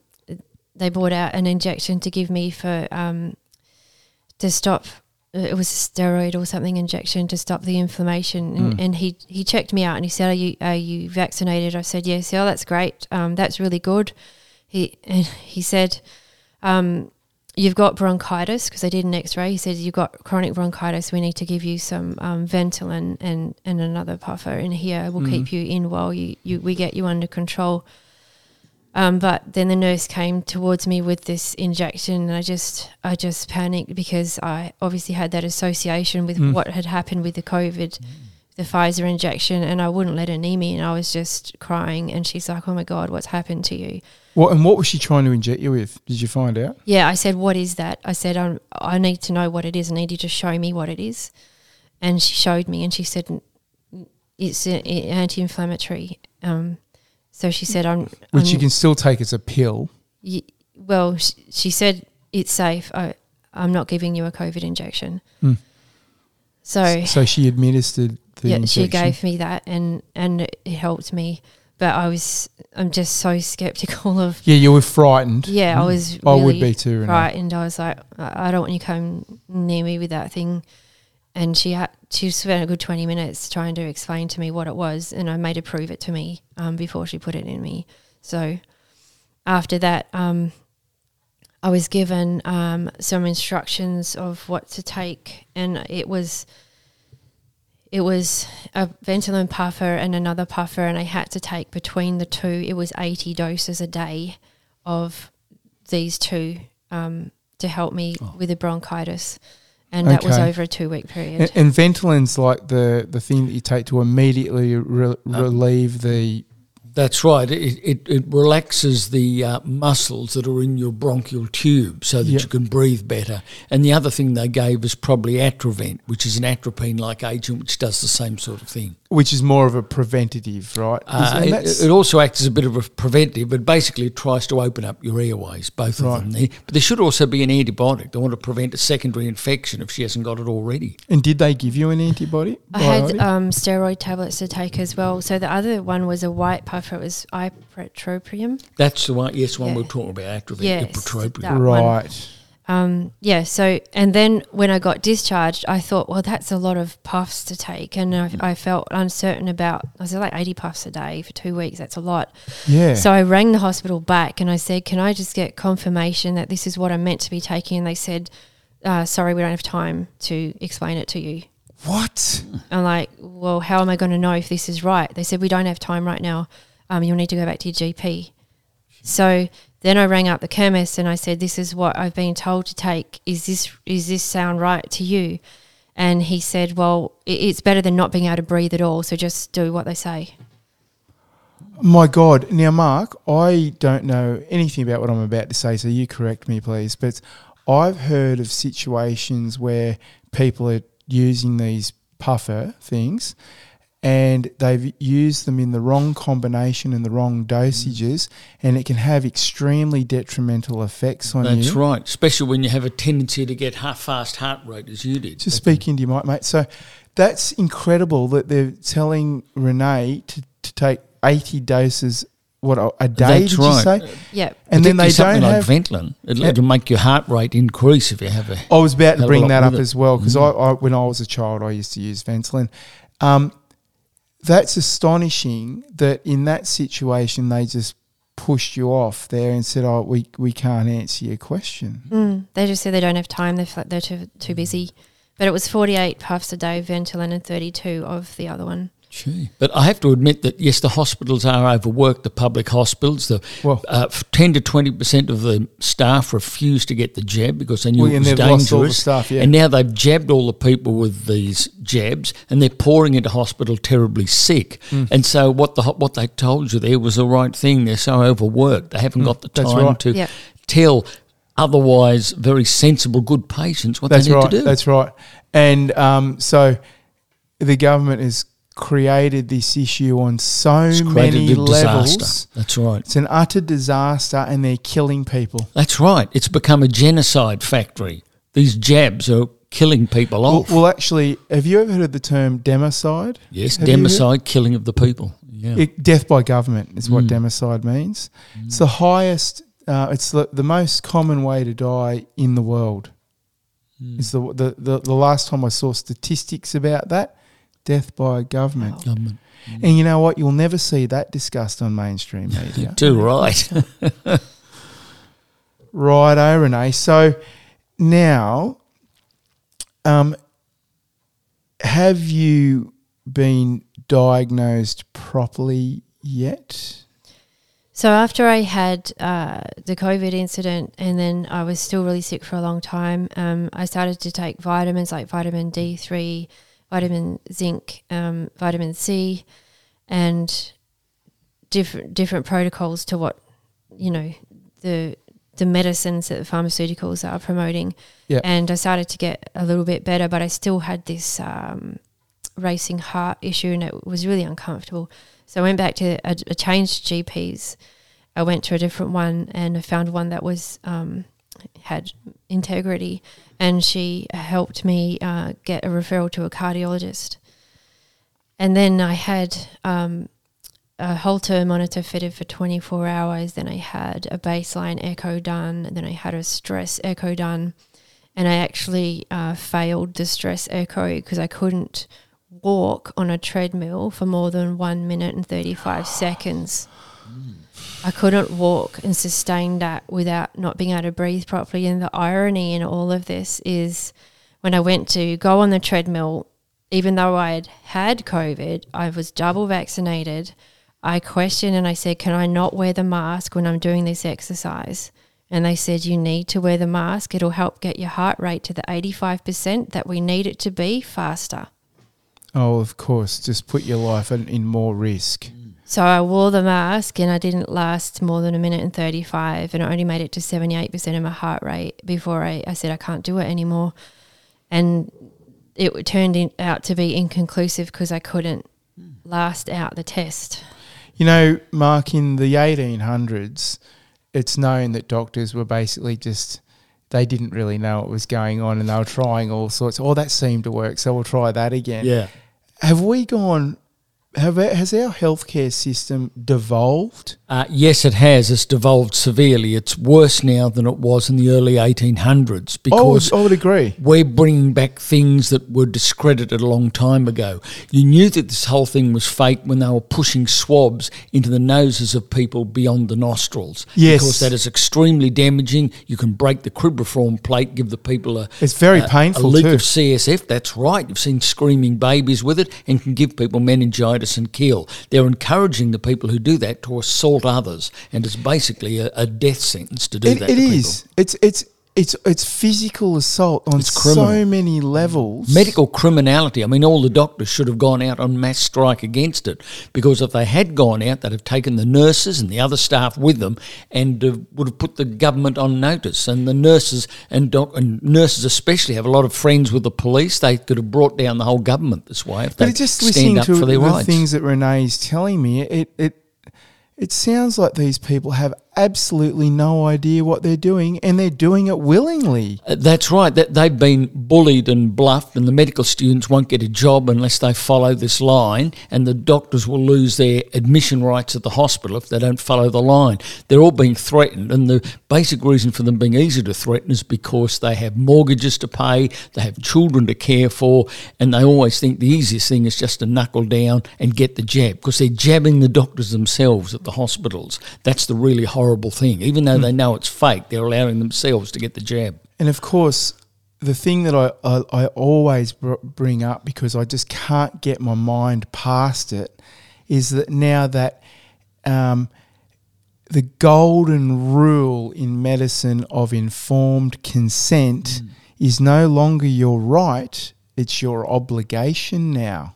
they bought out an injection to give me for um, to stop. It was a steroid or something injection to stop the inflammation, and, Mm. and he he checked me out and he said, "Are you are you vaccinated?" I said, "Yes." Oh, that's great. Um, that's really good. He and he said, um, "You've got bronchitis because I did an X-ray." He said, "You've got chronic bronchitis. We need to give you some um, Ventolin and and another puffer in here. We'll keep you in while you, you we get you under control." Um, but then the nurse came towards me with this injection, and I just I just panicked because I obviously had that association with Mm. what had happened with the COVID, the Pfizer injection, and I wouldn't let her near me, and I was just crying. And she's like, "Oh my God, what's happened to you?" What and what was she trying to inject you with? Did you find out? Yeah, I said, "What is that?" I said, i "I need to know what it is. I need you to show me what it is." And she showed me, and she said, "It's anti-inflammatory." Um, so she said, "I'm." Which I'm, you can still take as a pill. y- well, sh- she said it's safe. I, I'm not giving you a COVID injection. Hmm. So So she administered the yeah, injection. she gave me that, and and it helped me. But I was, I'm just so skeptical of. Yeah, you were frightened. Yeah, I was. I would be too. Frightened. I was like, I I don't want you to come near me with that thing. And she had she spent a good twenty minutes trying to explain to me what it was, and I made her prove it to me um, before she put it in me. So after that, um, I was given um, some instructions of what to take, and it was it was a Ventolin puffer and another puffer, and I had to take between the two. It was eighty doses a day of these two um, to help me with the bronchitis, and that was over a two week period. And, and Ventolin's like the, the thing that you take to immediately re- relieve the. That's right. It, it, it relaxes the uh, muscles that are in your bronchial tube so that Yeah. you can breathe better. And the other thing they gave is probably Atrovent, which is an atropine like agent which does the same sort of thing. Which is more of a preventative, right? Uh, And it, it also acts as a bit of a preventive, but basically it tries to open up your airways, both Right. of them there. But there should also be an antibiotic. They want to prevent a secondary infection if she hasn't got it already. and did they give you an antibiotic? I had um, steroid tablets to take as well. So the other one was a white puffer. It was ipratropium. That's the one, yes, one Yeah. we're talking about, Atrovent, Yes, ipratropium. Right. one. Um, yeah. So and then when I got discharged, I thought, well, that's a lot of puffs to take, and I, I felt uncertain about. I was like eighty puffs a day for two weeks. That's a lot. Yeah. So I rang the hospital back and I said, Can I just get confirmation that this is what I'm meant to be taking? And they said, uh, Sorry, we don't have time to explain it to you. what? I'm like, Well, how am I going to know if this is right? They said, We don't have time right now. Um, you'll need to go back to your GP. So then I rang up the chemist and I said, This is what I've been told to take. Is this is this sound right to you? And he said, Well, it's better than not being able to breathe at all. So just do what they say. My God. Now, Mark, I don't know anything about what I'm about to say, so you correct me, please. But I've heard of situations where people are using these puffer things and they've used them in the wrong combination and the wrong dosages, and it can have extremely detrimental effects on That's you. That's right, especially when you have a tendency to get ha- fast heart rate as you did. Just speak into your mic, mate. So that's incredible that they're telling Renee to, to take 80 doses, what, a- a day, That's did right. you say? Yeah. And then they something don't like have. Ventolin. It'll, Yeah. it'll make your heart rate increase if you have a. I was about to bring that up as well because Mm. I, I, when I was a child, I used to use Ventolin. Um, that's astonishing that in that situation they just pushed you off there and said, "Oh, we we can't answer your question." Mm, they just said they don't have time. They're, they're too, too busy. But it was 48 puffs a day Ventolin and 32 of the other one. Gee. But I have to admit that yes, the hospitals are overworked. The public hospitals, the Well- uh, ten to twenty percent of the staff refused to get the jab because they knew Well, it was they've lost all the dangerous. staff, yeah. And now they've jabbed all the people with these jabs, and they're pouring into hospital terribly sick. Hmm. And so what the what they told you there was the right thing. They're so overworked, they haven't got the time right. to Yep. tell otherwise very sensible, good patients what That's they need right. to do. That's right. And um, so the government has created this issue on so It's many a levels. disaster. That's right. It's an utter disaster, and they're killing people. That's right. It's become a genocide factory. These jabs are killing people Well, off. well, actually, have you ever heard of the term democide? yes, have democide, killing of the people. Yeah. It, death by government is what Mm. democide means. It's the highest. Uh, it's the, the most common way to die in the world. Mm. It's the, the the the last time I saw statistics about that, death by government. Government. And you know what? You'll never see that discussed on mainstream media. Too right. Righto, Renee. So now, um, have you been diagnosed properly yet? So after I had uh, the COVID incident, and then I was still really sick for a long time, um, I started to take vitamins like vitamin D three, vitamin zinc, um, vitamin C, and different different protocols to what you know the the medicines that the pharmaceuticals are promoting. Yeah. And I started to get a little bit better, but I still had this um, racing heart issue, and it was really uncomfortable. So I went back to a, a changed GPs. I went to a different one, and I found one that was um, had integrity, and she helped me uh, get a referral to a cardiologist. And then I had um, a Holter monitor fitted for 24 hours. Then I had a baseline echo done. Then I had a stress echo done. And I actually uh, failed the stress echo because I couldn't walk on a treadmill for more than one minute and 35 seconds. I couldn't walk and sustain that without not being able to breathe properly. And the irony in all of this is when I went to go on the treadmill, even though I had had COVID, I was double vaccinated. I questioned and I said, Can I not wear the mask when I'm doing this exercise? And they said, You need to wear the mask. It'll help get your heart rate to the 85% that we need it to be faster. Oh, of course. Just put your life in, in more risk. Mm. So I wore the mask and I didn't last more than a minute and 35 and I only made it to 78% of my heart rate before I, I said I can't do it anymore. And it turned in, out to be inconclusive because I couldn't hmm. last out the test. You know, Mark, in the 1800s, it's known that doctors were basically just, they didn't really know what was going on and they were trying all sorts. Oh, that seemed to work, so we'll try that again. yeah. Have we gone, have has our healthcare system devolved? Uh, yes, it has. It's devolved severely. It's worse now than it was in the early 1800s I would, I would agree. we're bringing back things that were discredited a long time ago. You knew that this whole thing was fake when they were pushing swabs into the noses of people beyond the nostrils. Yes. Because that is extremely damaging. You can break the cribriform plate, give the people a, It's very a, painful a leak too. of CSF. That's right. You've seen screaming babies with it and can give people meningitis and kill. They're encouraging the people who do that to assault others, and it's basically a, a death sentence to do It, that. it to is. It's it's it's it's physical assault on It's criminal. so many levels. Medical criminality. I mean, all the doctors should have gone out on mass strike against it because if they had gone out, they'd have taken the nurses and the other staff with them and uh, would have put the government on notice. And the nurses and, doc- and nurses especially have a lot of friends with the police. They could have brought down the whole government this way if But they just stand listening up to for their the rights. things that Renee's telling me, it it it sounds like these people have absolutely no idea what they're doing, and they're doing it willingly. Uh, That's right. That they've been bullied and bluffed, and the medical students won't get a job unless they follow this line, and the doctors will lose their admission rights at the hospital if they don't follow the line. They're all being threatened, and the basic reason for them being easy to threaten is because they have mortgages to pay, they have children to care for, and they always think the easiest thing is just to knuckle down and get the jab because they're jabbing the doctors themselves at the hospitals. That's the really horrible thing. Even though they know it's fake, they're allowing themselves to get the jab. And of course, the thing that I, I, I always br- bring up because I just can't get my mind past it is that now that um, the golden rule in medicine of informed consent mm. is no longer your right, it's your obligation now.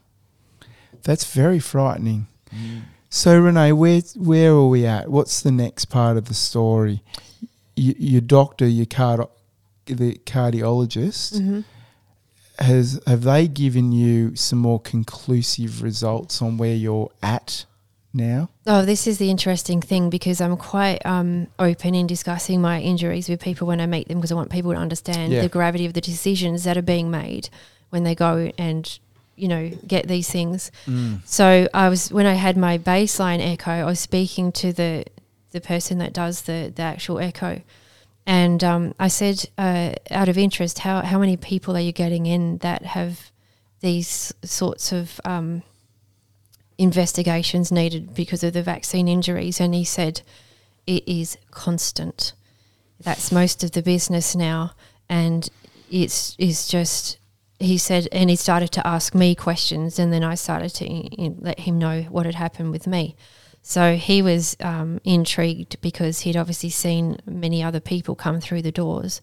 That's very frightening. Mm. So, Renee, where, where are we at? What's the next part of the story? Y- your doctor, your card- the cardiologist, mm-hmm. has have they given you some more conclusive results on where you're at now? Oh, this is the interesting thing because I'm quite um, open in discussing my injuries with people when I meet them because I want people to understand yeah. the gravity of the decisions that are being made when they go and you know get these things. Mm. So I was when I had my baseline echo, I was speaking to the the person that does the the actual echo, and um, I said, uh, out of interest, how how many people are you getting in that have these sorts of um, investigations needed because of the vaccine injuries? And he said, it is constant. That's most of the business now, and it's is just. He said, and he started to ask me questions, and then I started to let him know what had happened with me. So he was um, intrigued because he'd obviously seen many other people come through the doors.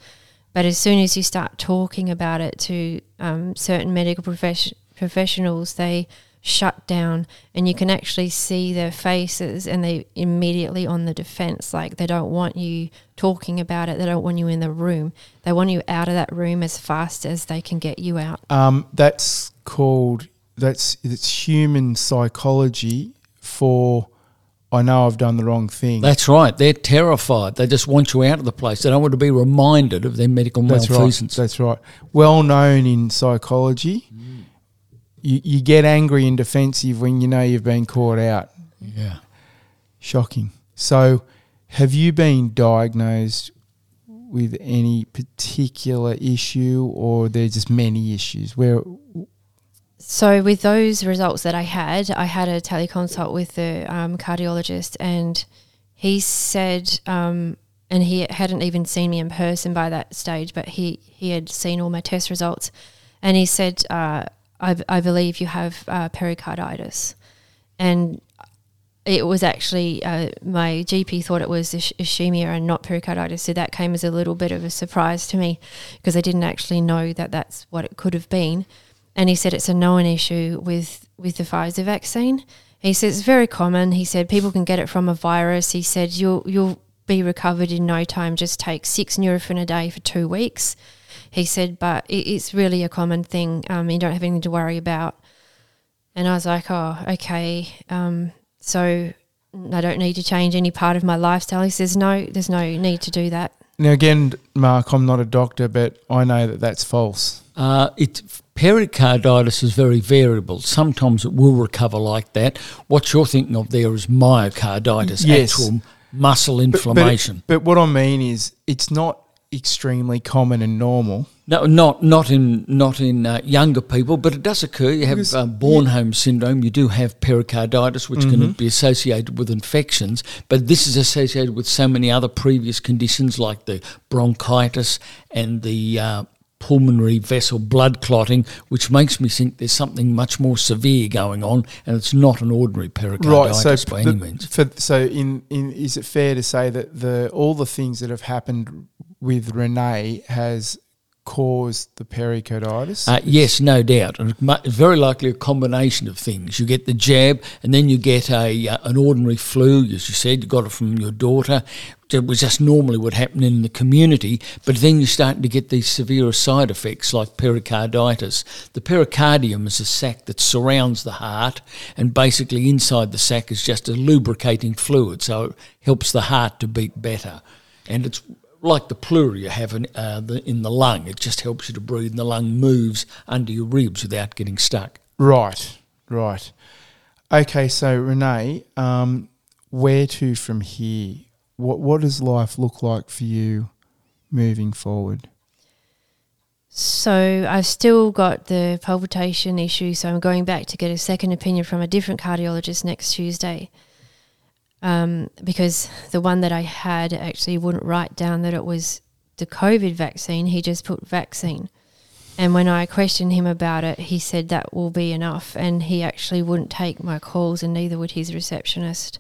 But as soon as you start talking about it to um, certain medical profession- professionals, they shut down and you can actually see their faces and they immediately on the defense like they don't want you talking about it they don't want you in the room they want you out of that room as fast as they can get you out um, that's called that's it's human psychology for I know I've done the wrong thing. That's right. They're terrified. They just want you out of the place. They don't want to be reminded of their medical That's malfeasance. Right. That's right. Well known in psychology you, you get angry and defensive when you know you've been caught out. Yeah. Shocking. So, have you been diagnosed with any particular issue, or there just many issues? Where so with those results that I had, I had a teleconsult with the um, cardiologist, and he said, um, and he hadn't even seen me in person by that stage, but he he had seen all my test results, and he said, uh, I, I believe you have uh, pericarditis. And it was actually, uh, my GP thought it was isch- ischemia and not pericarditis. So that came as a little bit of a surprise to me because I didn't actually know that that's what it could have been. And he said it's a known issue with, with the Pfizer vaccine. He says it's very common. He said people can get it from a virus. He said you'll, you'll be recovered in no time. Just take six Nurofen a day for two weeks he said, but it's really a common thing. Um, you don't have anything to worry about. And I was like, oh, okay. Um, so I don't need to change any part of my lifestyle. He says, no, there's no need to do that. Now, again, Mark, I'm not a doctor, but I know that that's false. Uh, it, pericarditis is very variable. Sometimes it will recover like that. What you're thinking of there is myocarditis, yes. actual muscle inflammation. But, but, but what I mean is, it's not extremely common and normal. No, not not in not in uh, younger people, but it does occur. You have uh, Bornholm yeah. syndrome. You do have pericarditis, which mm-hmm. can be associated with infections, but this is associated with so many other previous conditions like the bronchitis and the uh, pulmonary vessel blood clotting, which makes me think there's something much more severe going on, and it's not an ordinary pericarditis right, so by the, any means. For, so, in, in is it fair to say that the all the things that have happened with Renee has caused the pericarditis? Uh, yes, no doubt. And very likely a combination of things. You get the jab, and then you get a uh, an ordinary flu, as you said. You got it from your daughter. It was just normally what happened in the community, but then you're starting to get these severe side effects like pericarditis. The pericardium is a sac that surrounds the heart, and basically inside the sac is just a lubricating fluid, so it helps the heart to beat better. And it's like the pleura you have in, uh, the, in the lung. It just helps you to breathe, and the lung moves under your ribs without getting stuck. Right, right. Okay, so Renee, um, where to from here? What what does life look like for you moving forward? So I've still got the palpitation issue, so I'm going back to get a second opinion from a different cardiologist next Tuesday um, because the one that I had actually wouldn't write down that it was the COVID vaccine, he just put vaccine. And when I questioned him about it, he said that will be enough. And he actually wouldn't take my calls, and neither would his receptionist,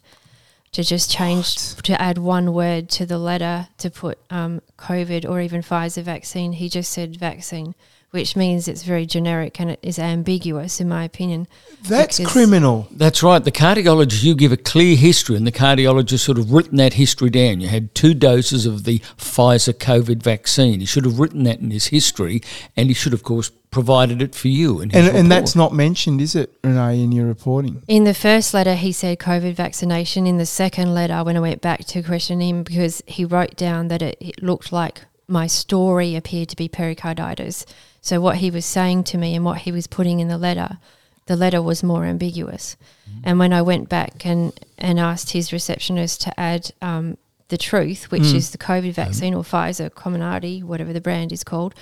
to just change, What? to add one word to the letter to put um, COVID or even Pfizer vaccine. He just said vaccine, which means it's very generic and it is ambiguous, in my opinion. That's criminal. That's right. The cardiologist, you give a clear history, and the cardiologist sort of written that history down. You had two doses of the Pfizer COVID vaccine. He should have written that in his history, and he should, of course, provided it for you. In his And, and that's not mentioned, is it, Renee, in your reporting? In the first letter, he said COVID vaccination. In the second letter, when I went back to question him, because he wrote down that it, it looked like my story appeared to be pericarditis. So, what he was saying to me and what he was putting in the letter, the letter was more ambiguous. And when I went back and, and asked his receptionist to add um, the truth, which Mm. is the COVID vaccine or Pfizer Comirnaty, whatever the brand is called,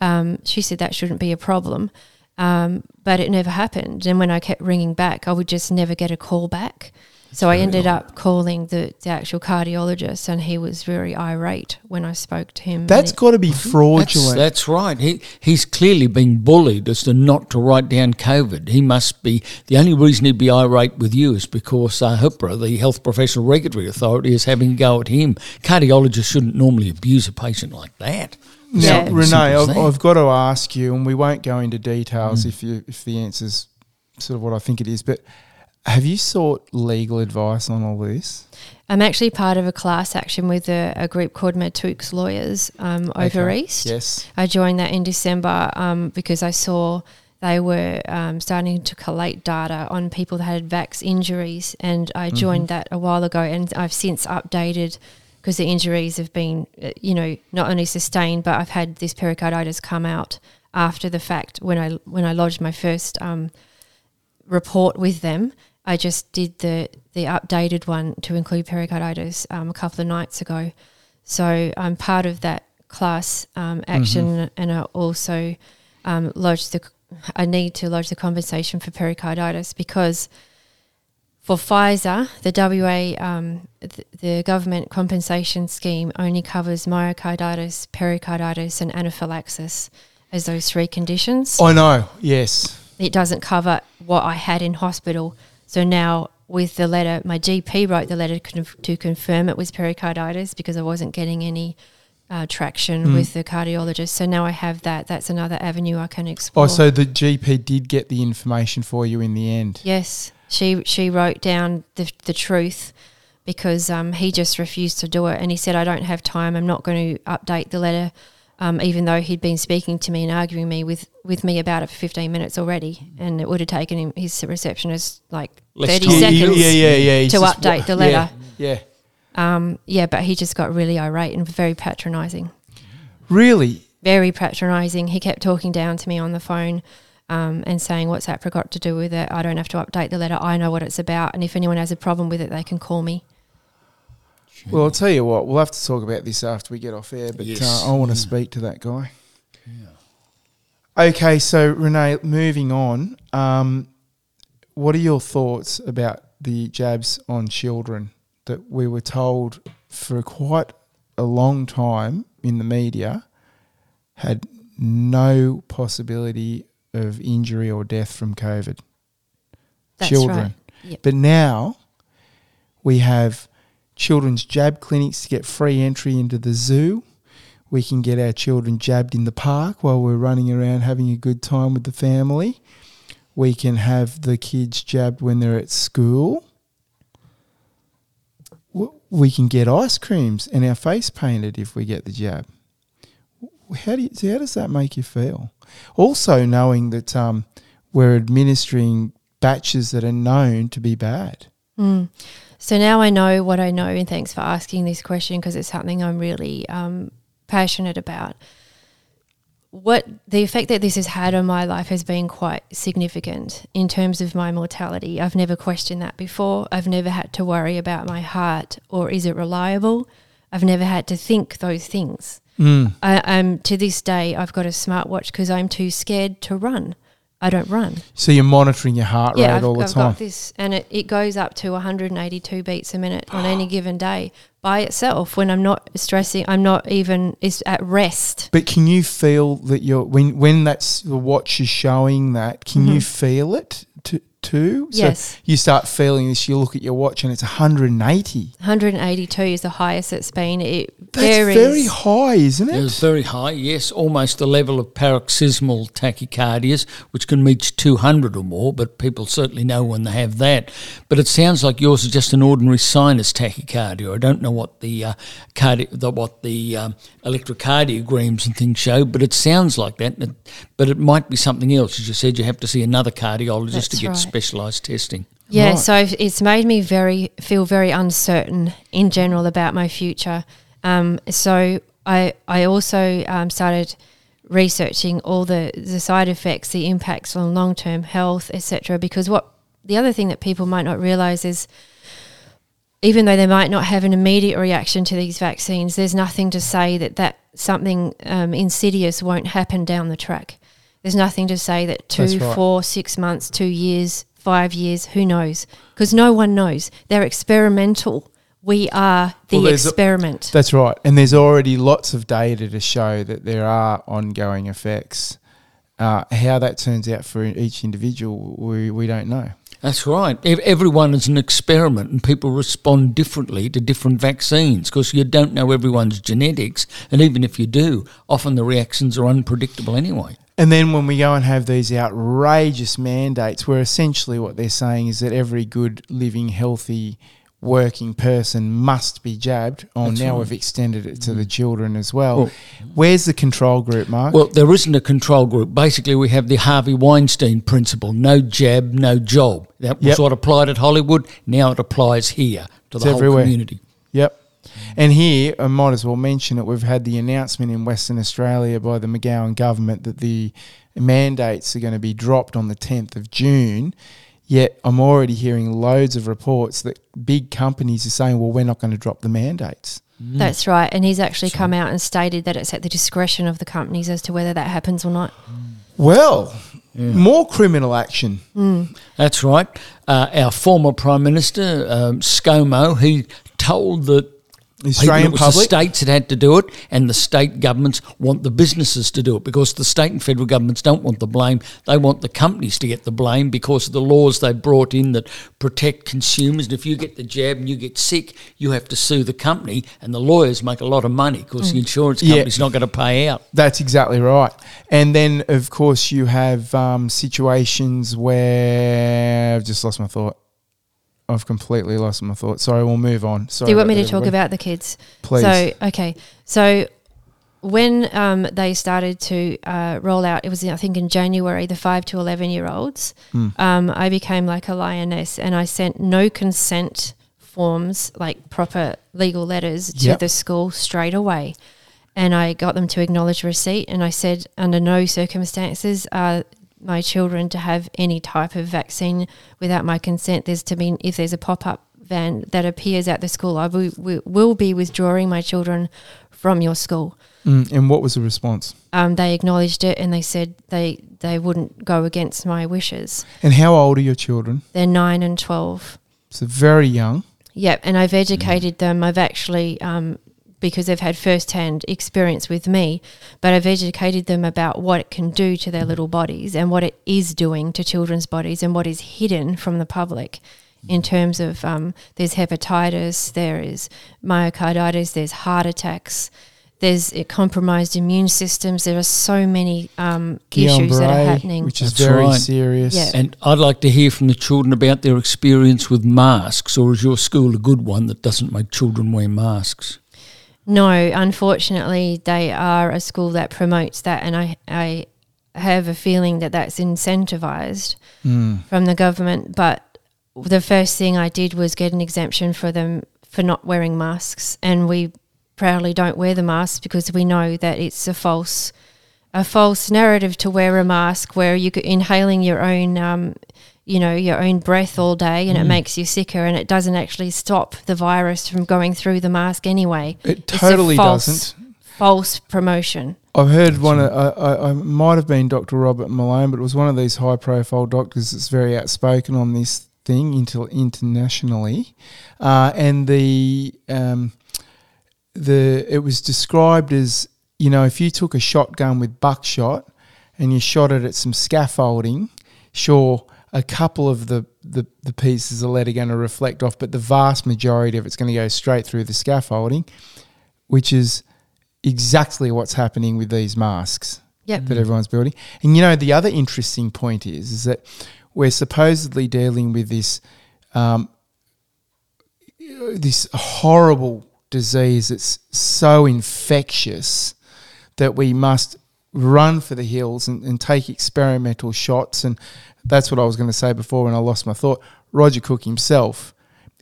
um, she said that shouldn't be a problem. Um, but it never happened. And when I kept ringing back, I would just never get a call back. So I ended up calling the, the actual cardiologist, and he was very irate when I spoke to him. That's got to be fraudulent. that's right. He he's clearly been bullied as to not to write down COVID. He must be the only reason he'd be irate with you is because uh, AHPRA, the Health Professional Regulatory Authority, is having a go at him. Cardiologists shouldn't normally abuse a patient like that. Now, Yeah. Renee, I've. I've got to ask you, and we won't go into details if you if the answer's sort of what I think it is, but have you sought legal advice on all this? I'm actually part of a class action with a, a group called Matux Lawyers um, over Okay. East. Yes. I joined that in December um, because I saw they were um, starting to collate data on people that had VAX injuries, and I joined that a while ago, and I've since updated because the injuries have been, uh, you know, not only sustained, but I've had this pericarditis come out after the fact when I when I lodged my first um, report with them. I just did the the updated one to include pericarditis um, a couple of nights ago. So I'm part of that class um, action, and I also um, lodged the. I need to lodge the compensation for pericarditis because for Pfizer, the WA, um, th- the government compensation scheme only covers myocarditis, pericarditis, and anaphylaxis as those three conditions I know. Yes. it doesn't cover what I had in hospital. So now with the letter, my GP wrote the letter to confirm it was pericarditis because I wasn't getting any uh, traction Mm. with the cardiologist. So now I have that. That's another avenue I can explore. Oh, so the GP did get the information for you in the end. yes, she she wrote down the the truth because um, he just refused to do it, and he said, "I don't have time. I'm not going to update the letter." Um, even though he'd been speaking to me and arguing me with, with me about it for 15 minutes already, and it would have taken him his receptionist like Less 30 time. Seconds. yeah, yeah, yeah. to just- update the letter. Yeah. Um, yeah, but he just got really irate and very patronising. Really? Very patronising. He kept talking down to me on the phone um, and saying, What's AHPRA got to do with it? I don't have to update the letter. I know what it's about. And if anyone has a problem with it, they can call me. Well, I'll tell you what, we'll have to talk about this after we get off air, but Yes. uh, I want to speak to that guy. Okay, so Renee, moving on, um, what are your thoughts about the jabs on children that we were told for quite a long time in the media had no possibility of injury or death from COVID? That's children. right. Yep. But now we have children's jab clinics to get free entry into the zoo. We can get our children jabbed in the park while we're running around having a good time with the family. We can have the kids jabbed when they're at school. We can get ice creams and our face painted if we get the jab. How, do you, how does that make you feel? Also, knowing that um, we're administering batches that are known to be bad. Mm. So now I know what I know, and thanks for asking this question because it's something I'm really um, passionate about. What the effect that this has had on my life has been quite significant in terms of my mortality. I've never questioned that before. I've never had to worry about my heart or is it reliable. I've never had to think those things. Mm. I, I'm to this day. I've got a smartwatch because I'm too scared to run. I don't run. So you're monitoring your heart Yeah, rate I've, all the I've time. got this, and it, it goes up to 182 beats a minute on any given day. by itself when I'm not stressing. I'm not even is at rest. But can you feel that you're when when that's the watch is showing that? Can you Mhm. feel it to, too? So Yes. you start feeling this. You look at your watch and it's 180. 182 is the highest it's been. It That's varies. very high, isn't It it? was very high, yes, almost the level of paroxysmal tachycardias, which can reach 200 or more, but people certainly know when they have that. But it sounds like yours is just an ordinary sinus tachycardia. I don't know what the, uh, cardi- the what the um, electrocardiograms and things show, but it sounds like that. But it might be something else. As you said, you have to see another cardiologist to get right. Specialised testing. Yeah, Right. so it's made me very feel very uncertain in general about my future. Um, so I I also um, started researching all the the side effects, the impacts on long term health, etc. Because what the other thing that people might not realize is even though they might not have an immediate reaction to these vaccines, there's nothing to say that that something um, insidious won't happen down the track. There's nothing to say that That's two, right. four, six months, two years, five years, who knows? Because no one knows. They're experimental. We are the Well, there's a- experiment. That's right. And there's already lots of data to show that there are ongoing effects. Uh, how that turns out for each individual, we, we don't know. That's right. Everyone is an experiment, and people respond differently to different vaccines because you don't know everyone's genetics. And even if you do, often the reactions are unpredictable anyway. And then when we go and have these outrageous mandates, where essentially what they're saying is that every good, living, healthy, working person must be jabbed. Oh, That's now right. we've extended it to the mm. children as well. Well- Where's the control group, Mark? Well, there isn't a control group. Basically, we have the Harvey Weinstein principle no jab, no job. That was Yep. what applied at Hollywood. Now it applies here to It's the whole everywhere. community. Yep. And here, I might as well mention it. We've had the announcement in Western Australia by the McGowan government that the mandates are going to be dropped on the 10th of June. Yet I'm already hearing loads of reports that big companies are saying, well, we're not going to drop the mandates. That's right. And he's actually come out and stated that it's at the discretion of the companies as to whether that happens or not. Well, more criminal action. That's right. Uh, our former Prime Minister, um, ScoMo, he told the The Australian People, it was the public. states that had to do it, and the state governments want the businesses to do it because the state and federal governments don't want the blame. They want the companies to get the blame because of the laws they brought in that protect consumers. And if you get the jab and you get sick, you have to sue the company, and the lawyers make a lot of money because the insurance Yeah. company's not going to pay out. That's exactly right. And then, of course, you have um, situations where I've just lost my thought. I've completely lost my thought. Sorry, we'll move on. Sorry Do you want me to talk about the kids? Please. So, okay. So, when um, they started to uh, roll out, it was, I think, in January, the 5 to 11 year olds, Hmm. um, I became like a lioness and I sent no consent forms, like proper legal letters, to Yep. the school straight away. And I got them to acknowledge receipt. And I said, under no circumstances are my children to have any type of vaccine without my consent. There's to be, if there's a pop up van that appears at the school, I will, will- will be withdrawing my children from your school. Mm, and what was the response? Um, they acknowledged it and they said they, they wouldn't go against my wishes. And how old are your children? They're nine and 12. So very young. Yep, and I've educated them. I've actually, um, because they've had first-hand experience with me, but I've educated them about what it can do to their little bodies and what it is doing to children's bodies and what is hidden from the public. In terms of um, there's hepatitis, there is myocarditis, there's heart attacks, there's uh, compromised immune systems. There are so many um, issues that are happening. which is That's very right. serious. Yeah. And I'd like to hear from the children about their experience with masks, or is your school a good one that doesn't make children wear masks? No, unfortunately, they are a school that promotes that, and I, I have a feeling that that's incentivized Mm. from the government. But the first thing I did was get an exemption for them for not wearing masks, and we proudly don't wear the masks because we know that it's a false, a false narrative to wear a mask where you're inhaling your own. Um, you know your own breath all day and it makes you sicker and it doesn't actually stop the virus from going through the mask anyway It It's a totally false- doesn't. false promotion. I've heard one. Of, I, I, I might have been Dr. Robert Malone, but it was one of these high-profile doctors that's very outspoken on this thing inter, internationally, uh, and the um, the it was described as you know if you took a shotgun with buckshot and you shot it at some scaffolding, sure a couple of the, the, the pieces of lead are going to reflect off, but the vast majority of it's going to go straight through the scaffolding, which is exactly what's happening with these masks Yep. that everyone's building. And you know, the other interesting point is is that we're supposedly dealing with this um, this horrible disease that's so infectious that we must run for the hills and, and take experimental shots. And that's what I was going to say before when I lost my thought. Roger Cook himself,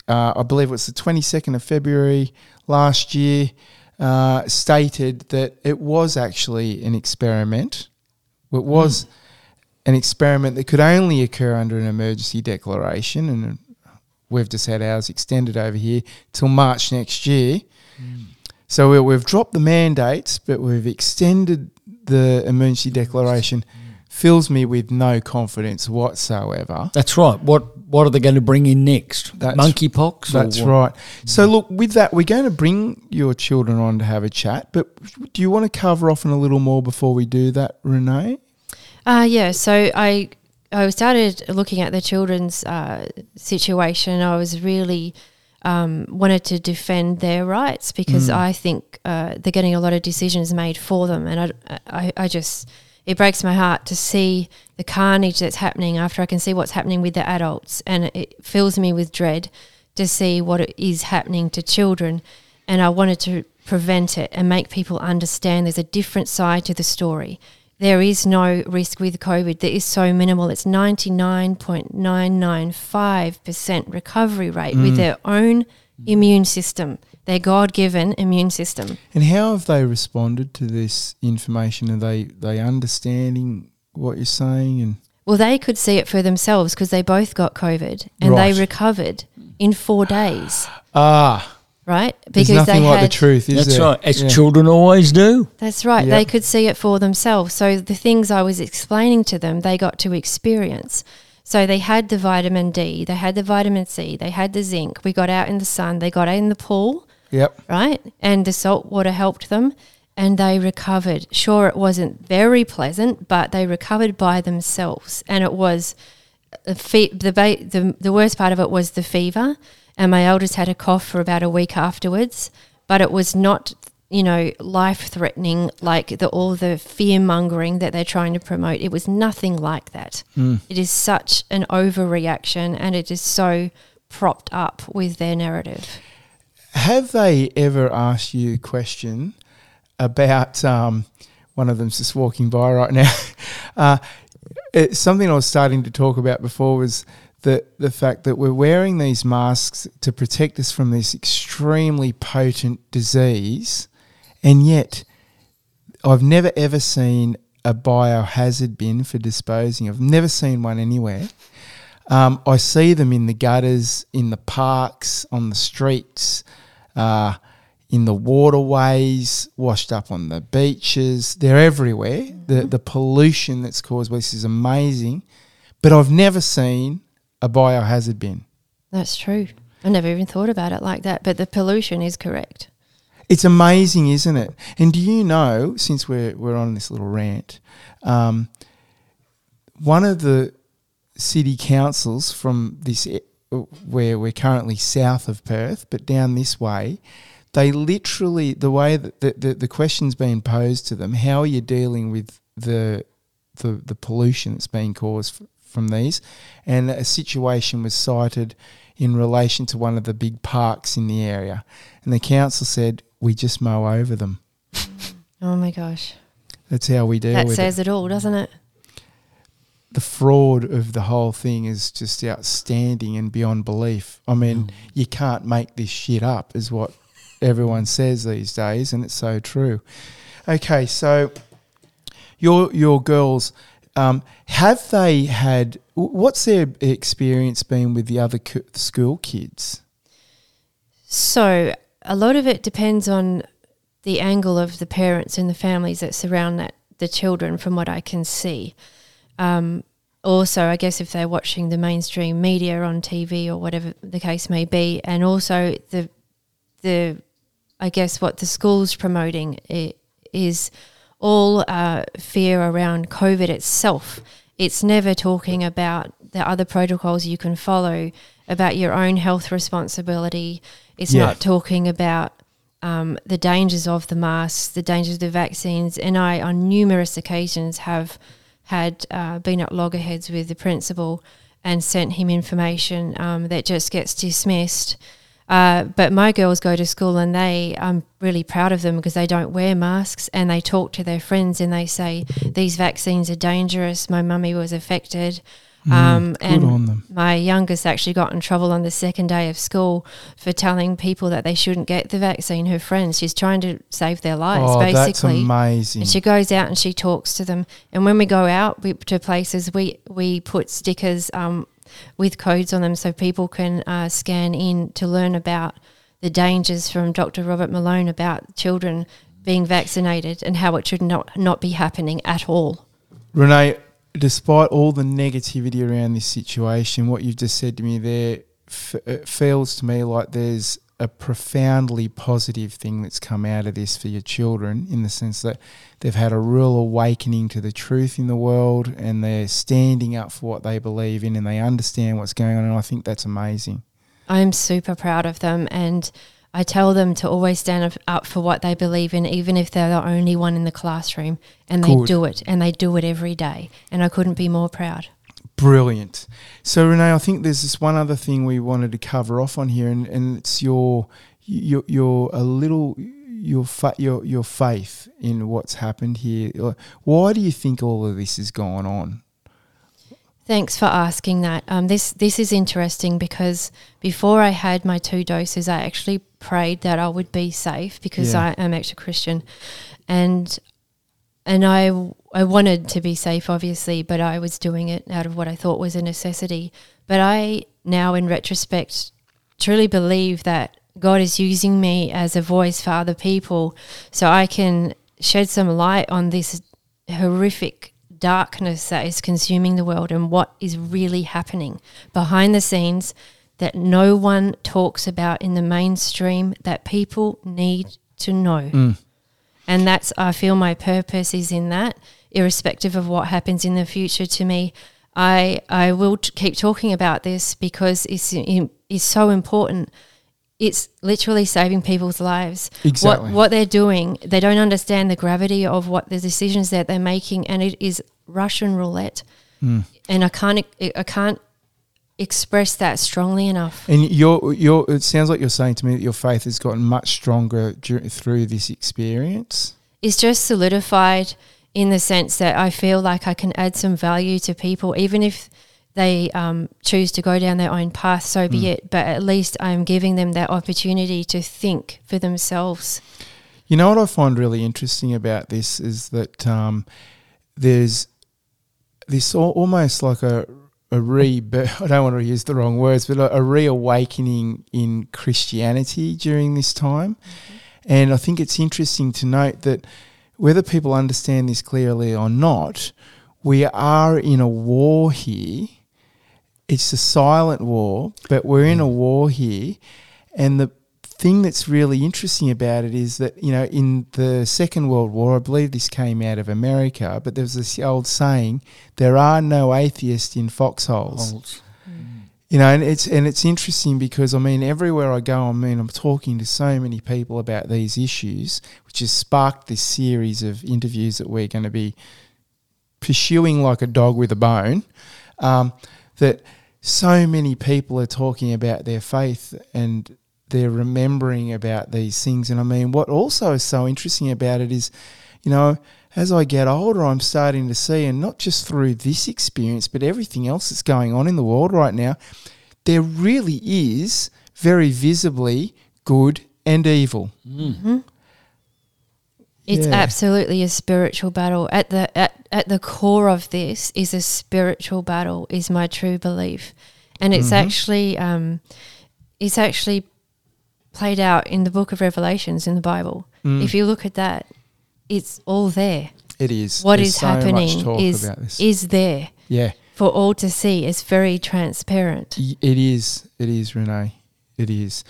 uh, I believe it was the 22nd of February last year, uh, stated that it was actually an experiment. It was an experiment that could only occur under an emergency declaration, and we've just had ours extended over here till March next year. So we, we've dropped the mandates, but we've extended the emergency declaration. Fills me with no confidence whatsoever. That's right. What what are they going to bring in next? That's- Monkeypox? That's what? right. So, look, with that, we're going to bring your children on to have a chat. But do you want to cover off on a little more before we do that, Renee? Uh, yeah, so I I started looking at the children's uh, situation. I was really um, wanted to defend their rights because I think uh, they're getting a lot of decisions made for them, and I, I, I just it breaks my heart to see the carnage that's happening after I can see what's happening with the adults, and it fills me with dread to see what is happening to children, and I wanted to prevent it and make people understand there's a different side to the story. There is no risk with COVID. There is so minimal. It's 99.995% recovery rate with mm. their own immune system, their God given immune system. And how have they responded to this information? Are they they understanding what you're saying? And Well, they could see it for themselves because they both got COVID and Right. they recovered in four days, ah, right? Because There's nothing like the truth, is That's there? right. As Yeah. children always do. That's right. Yep. They could see it for themselves. So the things I was explaining to them, they got to experience. So they had the vitamin D, they had the vitamin C, they had the zinc. We got out in the sun, they got out in the pool, Yep. right? And the salt water helped them and they recovered. Sure, it wasn't very pleasant, but they recovered by themselves. And it was a fe- the, ba- the the worst part of it was the fever, and my eldest had a cough for about a week afterwards. But it was not, you know, life threatening like the all the fear mongering that they're trying to promote. It was nothing like that. Mm. It is such an overreaction, and it is so propped up with their narrative. Have they ever asked you a question about um, one of them's just walking by right now? uh, something I was starting to talk about before was the the fact that we're wearing these masks to protect us from this extremely potent disease, and yet I've never ever seen a biohazard bin for disposing. I've never seen one anywhere. Um, I see them in the gutters, in the parks, on the streets, uh, in the waterways, washed up on the beaches. They're everywhere. The the pollution that's caused by this is amazing, but I've never seen a biohazard bin. That's true. I never even thought about it like that, but the pollution is correct. It's amazing, isn't it? And do you know, since we're we're on this little rant, um, one of the city councils from this where we're currently south of Perth, but down this way, they literally the way that the, the, the question's being posed to them, how are you dealing with the the, the pollution that's being caused f- from these? And a situation was cited in relation to one of the big parks in the area. And the council said, we just mow over them. Oh my gosh. That's how we deal that says it. it all, doesn't it? The fraud of the whole thing is just outstanding and beyond belief. I mean, you can't make this shit up, is what everyone says these days, and it's so true. Okay, so your your girls, um, have they had? What's their experience been with the other c- school kids? So a lot of it depends on the angle of the parents and the families that surround that the children, from what I can see. Um, also, I guess if they're watching the mainstream media on TV or whatever the case may be, and also the the I guess what the school's promoting is all uh, fear around COVID itself. It's never talking about the other protocols you can follow, about your own health responsibility. It's yeah. not talking about um, the dangers of the masks, the dangers of the vaccines. And I, on numerous occasions, have had uh, been at loggerheads with the principal and sent him information um, that just gets dismissed. Uh, but my girls go to school and they, I'm really proud of them because they don't wear masks and they talk to their friends and they say, These vaccines are dangerous. My mummy was affected. Mm, um, and my youngest actually got in trouble on the second day of school for telling people that they shouldn't get the vaccine. Her friends, she's trying to save their lives, oh, basically. That's amazing. And she goes out and she talks to them. And when we go out we, to places, we we put stickers um, with codes on them so people can uh, scan in to learn about the dangers from Dr. Robert Malone about children being vaccinated and how it should not not be happening at all. Renee, despite all the negativity around this situation, what you've just said to me there f- it feels to me like there's a profoundly positive thing that's come out of this for your children in the sense that they've had a real awakening to the truth in the world and they're standing up for what they believe in and they understand what's going on and I think that's amazing. I'm super proud of them and I tell them to always stand up for what they believe in, even if they're the only one in the classroom, and they Good. do it, and they do it every day. And I couldn't be more proud. Brilliant. So Renee, I think there's this one other thing we wanted to cover off on here, and, and it's your your your a little your fa- your your faith in what's happened here. Why do you think all of this is going on? Thanks for asking that. Um, this this is interesting because before I had my two doses, I actually prayed that I would be safe because yeah. I am actually Christian, and and I I wanted to be safe, obviously, but I was doing it out of what I thought was a necessity. But I now, in retrospect, truly believe that God is using me as a voice for other people, so I can shed some light on this horrific darkness that is consuming the world and what is really happening behind the scenes that no one talks about in the mainstream that people need to know. Mm. And that's, I feel my purpose is in that, irrespective of what happens in the future to me. I, I will t- keep talking about this because it's, it's so important it's literally saving people's lives. Exactly. What, what they're doing, they don't understand the gravity of what the decisions that they're making, and it is Russian roulette. Mm. And I can't, I can't express that strongly enough. And your, your, it sounds like you're saying to me that your faith has gotten much stronger through this experience. It's just solidified in the sense that I feel like I can add some value to people, even if they um, choose to go down their own path, so be mm. it. But at least I'm giving them that opportunity to think for themselves. You know what I find really interesting about this is that um, there's this al- almost like a a re I don't want to use the wrong words, but a, a reawakening in Christianity during this time. Mm-hmm. And I think it's interesting to note that whether people understand this clearly or not, we are in a war here it's a silent war, but we're in a mm. war here. And the thing that's really interesting about it is that, you know, in the Second World War, I believe this came out of America, but there's this old saying, there are no atheists in foxholes. Mm. You know, and it's and it's interesting because I mean, everywhere I go, I mean, I'm talking to so many people about these issues, which has sparked this series of interviews that we're going to be pursuing like a dog with a bone. Um, that so many people are talking about their faith and they're remembering about these things. And I mean, what also is so interesting about it is, you know, as I get older, I'm starting to see, and not just through this experience, but everything else that's going on in the world right now, there really is very visibly good and evil. Mm-hmm. It's yeah. absolutely a spiritual battle. At the at, at the core of this is a spiritual battle. Is my true belief, and it's mm-hmm. actually um, it's actually played out in the Book of Revelations in the Bible. Mm. If you look at that, it's all there. It is. What There's is so happening is is there. Yeah. For all to see. It's very transparent. It is. It is, Renee. It is.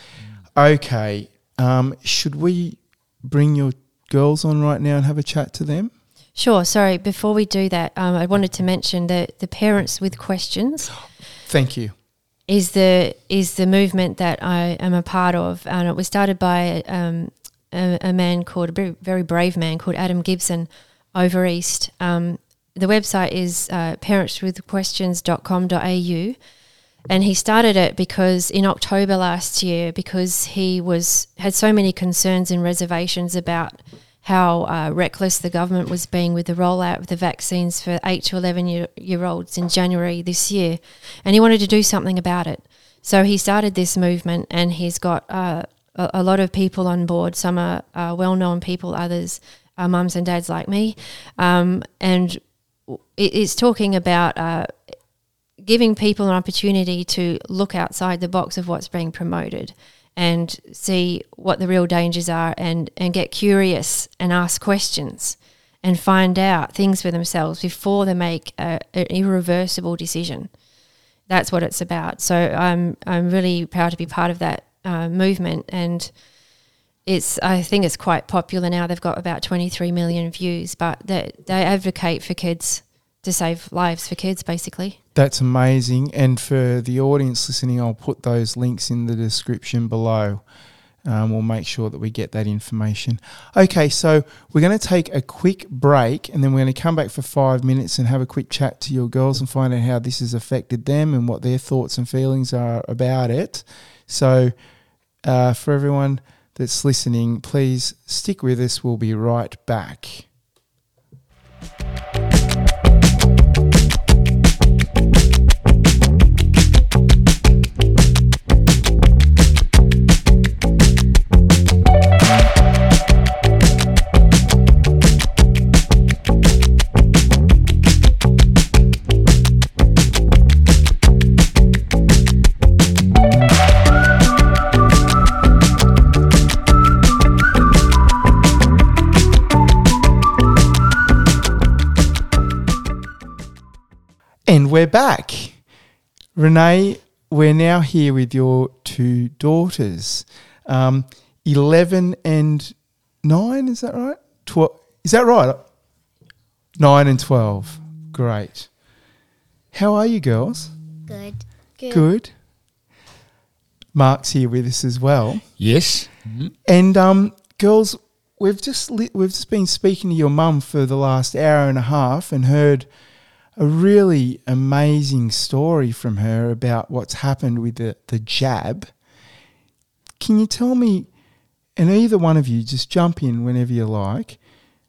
Okay. Um, should we bring your girls on right now and have a chat to them? Sure. Sorry. Before we do that, um, I wanted to mention that the parents with questions Thank you. is the is the movement that I am a part of, and it was started by um, a, a man called a very, brave man called Adam Gibson over east. Um, the website is uh, parentswithquestions.com.au, and he started it because in October last year, because he was had so many concerns and reservations about how uh, reckless the government was being with the rollout of the vaccines for 8 to 11 year, year olds in January this year. And he wanted to do something about it. So he started this movement and he's got uh, a, a lot of people on board. Some are uh, well known people, others are mums and dads like me. Um, and it's talking about uh, giving people an opportunity to look outside the box of what's being promoted and see what the real dangers are and, and get curious and ask questions and find out things for themselves before they make a, an irreversible decision. That's what it's about. So I'm I'm really proud to be part of that uh, movement, and it's I think it's quite popular now. They've got about 23 million views, but they they advocate for kids to save lives for kids, basically. That's amazing. And for the audience listening, I'll put those links in the description below. Um, we'll make sure that we get that information. Okay, so we're going to take a quick break and then we're going to come back for five minutes and have a quick chat to your girls and find out how this has affected them and what their thoughts and feelings are about it. So, uh, for everyone that's listening, please stick with us. We'll be right back. We're back. Renee, we're now here with your two daughters, um, 11 and 9, is that right? Tw- is that right? 9 and 12. Great. How are you girls? Good. Good. Mark's here with us as well. Yes. And um, girls, we've just li- we've just been speaking to your mum for the last hour and a half and heard a really amazing story from her about what's happened with the, the jab. Can you tell me, and either one of you just jump in whenever you like,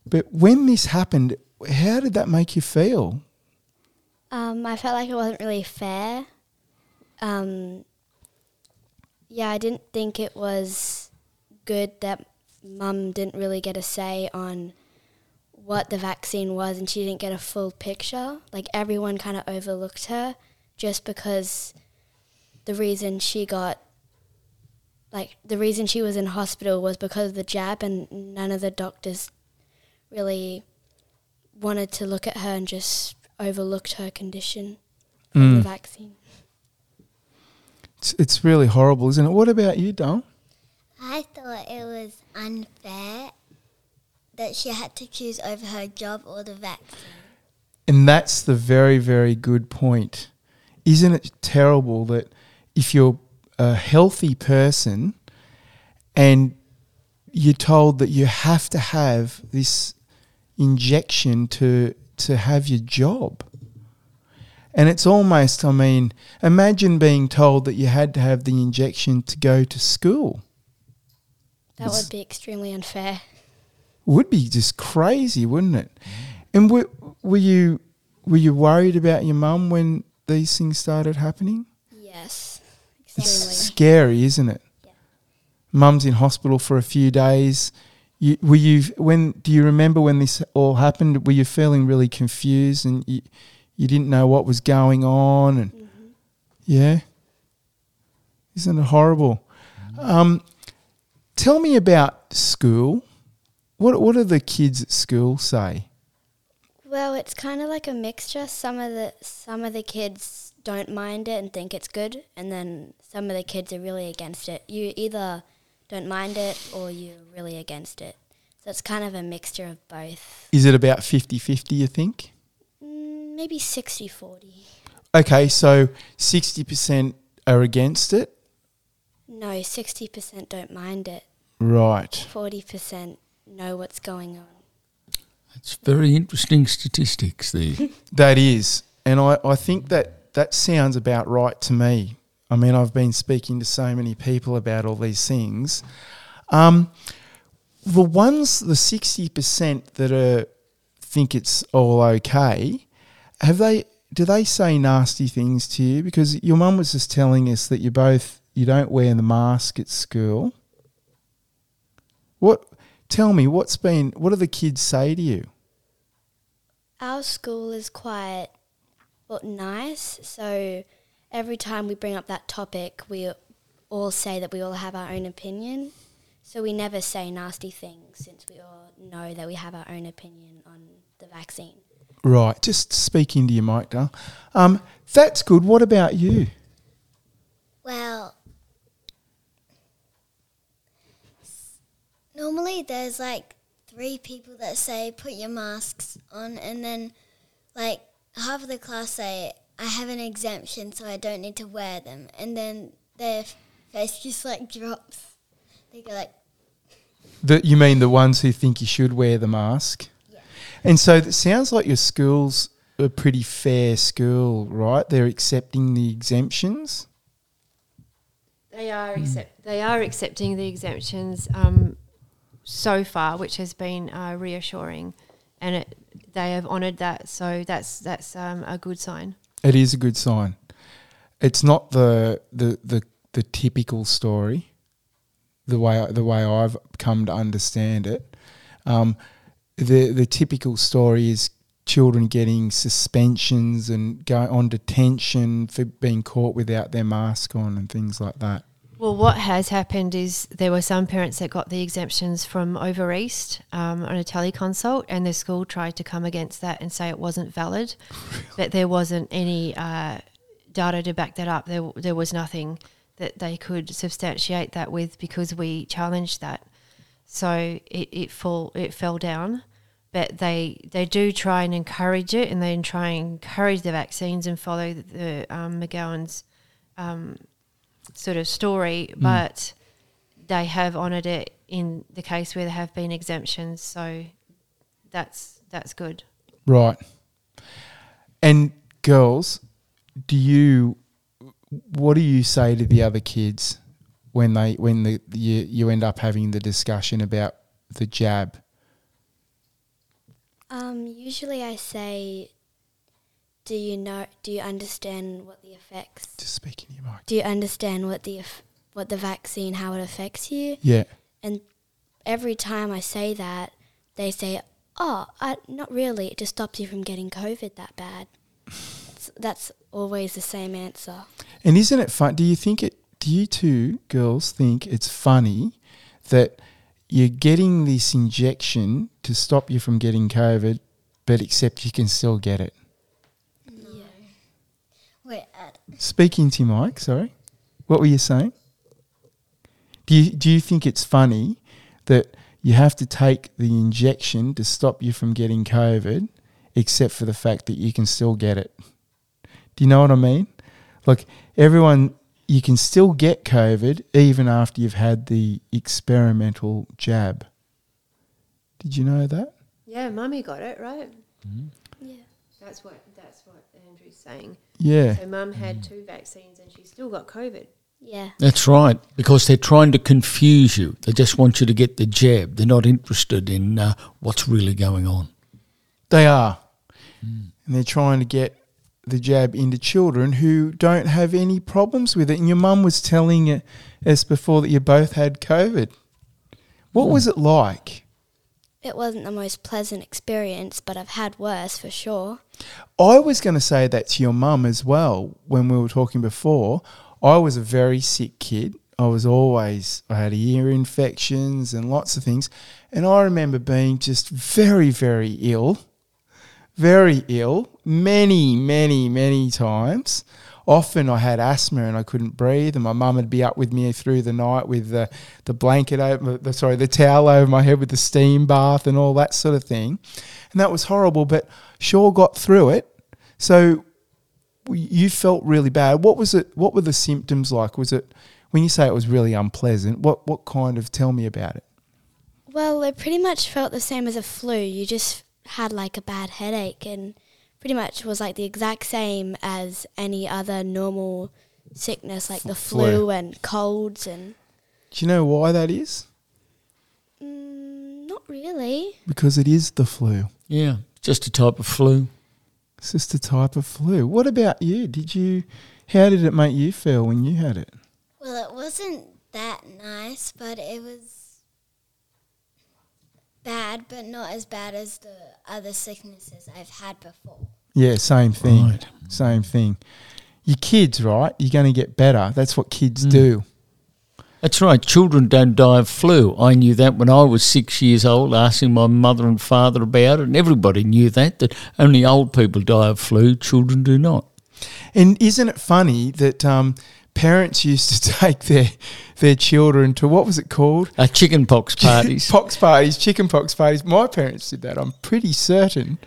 but when this happened, how did that make you feel? Um, I felt like it wasn't really fair. Um, yeah, I didn't think it was good that mum didn't really get a say on what the vaccine was and she didn't get a full picture. Like everyone kind of overlooked her just because the reason she got like the reason she was in hospital was because of the jab and none of the doctors really wanted to look at her and just overlooked her condition from the mm. vaccine. It's, it's really horrible, isn't it? What about you, Dom? I thought it was unfair that she had to choose over her job or the vaccine. And that's the very, very good point. Isn't it terrible that if you're a healthy person and you're told that you have to have this injection to to have your job? And it's almost, I mean, imagine being told that you had to have the injection to go to school. That would be extremely unfair. Would be just crazy, wouldn't it? And were, were you were you worried about your mum when these things started happening? Yes, It's scary, isn't it? Mum's in hospital for a few days. You, were you when? Do you remember when this all happened? Were you feeling really confused and you, you didn't know what was going on? And yeah, isn't it horrible? Um, tell me about school. What what do the kids at school say? Well, it's kind of like a mixture. Some of the some of the kids don't mind it and think it's good, and then some of the kids are really against it. You either don't mind it or you're really against it. So it's kind of a mixture of both. Is it about 50 50, you think? Mm, maybe 60 40. Okay, so 60% are against it. No, 60% don't mind it. Right. 40% know what's going on. It's very interesting statistics there. That is. And I, I think that that sounds about right to me. I mean, I've been speaking to so many people about all these things. Um, the ones, the 60% that are, think it's all okay, have they, do they say nasty things to you? Because your mum was just telling us that you both, you don't wear the mask at school. What, tell me, what's been, what do the kids say to you? Our school is quite well, nice, so every time we bring up that topic, we all say that we all have our own opinion. So we never say nasty things since we all know that we have our own opinion on the vaccine. Right, just speak into your mic, Dale. Um, that's good. What about you? Well, normally there's like three people that say put your masks on, and then like half of the class say I have an exemption, so I don't need to wear them, and then their f- face just like drops. They go like, The, you mean the ones who think you should wear the mask? Yeah. And so it sounds like your school's a pretty fair school, right? They're accepting the exemptions. They are accept. They are accepting the exemptions um, so far, which has been uh, reassuring, and it, they have honoured that. So that's that's um, a good sign. It is a good sign. It's not the the the, the typical story, the way the way I've come to understand it. Um, the the typical story is children getting suspensions and go on detention for being caught without their mask on and things like that. Well, what has happened is there were some parents that got the exemptions from over east um, on a teleconsult, and the school tried to come against that and say it wasn't valid, but there wasn't any uh, data to back that up. There, there was nothing that they could substantiate that with because we challenged that. So it, it fall it fell down, but they they do try and encourage it, and they try and encourage the vaccines and follow the, the um, McGowan's um, sort of story, but they have honoured it in the case where there have been exemptions. So that's that's good. Right. And girls, do you what do you say to the other kids when they when the you, you end up having the discussion about the jab? Um, usually I say, do you know, do you understand what the effects, Just speaking your mic. do you understand what the, what the vaccine, how it affects you? Yeah. And every time I say that, they say, "Oh, I, not really. It just stops you from getting COVID that bad." that's, that's always the same answer. And isn't it fun? Do you think it? Do you two girls think it's funny that you're getting this injection to stop you from getting COVID, but except you can still get it? Yeah. Wait, Ad. Speak into your mic. Sorry, what were you saying? Do you do you think it's funny that you have to take the injection to stop you from getting COVID, except for the fact that you can still get it? Do you know what I mean? Like everyone, you can still get COVID even after you've had the experimental jab. Did you know that? Yeah, mummy got it right. Mm-hmm. Yeah. That's what that's what Andrew's saying. Yeah. So mum had two vaccines and she still got COVID. Yeah. That's right, because they're trying to confuse you. They just want you to get the jab. They're not interested in uh, what's really going on. They are. And they're trying to get the jab into children who don't have any problems with it. And your mum was telling us before that you both had COVID. What was it like? It wasn't the most pleasant experience, but I've had worse for sure. I was going to say that to your mum as well when we were talking before. I was a very sick kid. I was always, I had ear infections and lots of things. And I remember being just very, very ill, very ill, many, many, many times. Often I had asthma and I couldn't breathe, and my mum would be up with me through the night with the, the blanket over, the, sorry, the towel over my head with the steam bath and all that sort of thing. And that was horrible, but sure got through it. So you felt really bad. What was it? What were the symptoms like? Was it when you say it was really unpleasant? What what kind of? Tell me about it. Well, it pretty much felt the same as a flu. You just had like a bad headache and pretty much was like the exact same as any other normal sickness like the flu, flu and colds and Do you know why that is? Mm, not really. Because it is the flu. Yeah, just a type of flu. It's just a type of flu. What about you? Did you? How did it make you feel when you had it? Well, it wasn't that nice, but it was bad, but not as bad as the other sicknesses I've had before. Yeah, same thing. Right. Same thing. Your kids, right? You're going to get better. That's what kids mm. do. That's right. Children don't die of flu. I knew that when I was six years old, asking my mother and father about it, and everybody knew that, that only old people die of flu, children do not. And isn't it funny that um, parents used to take their their children to what was it called? Uh, chicken pox parties. pox parties, chicken pox parties. My parents did that. I'm pretty certain,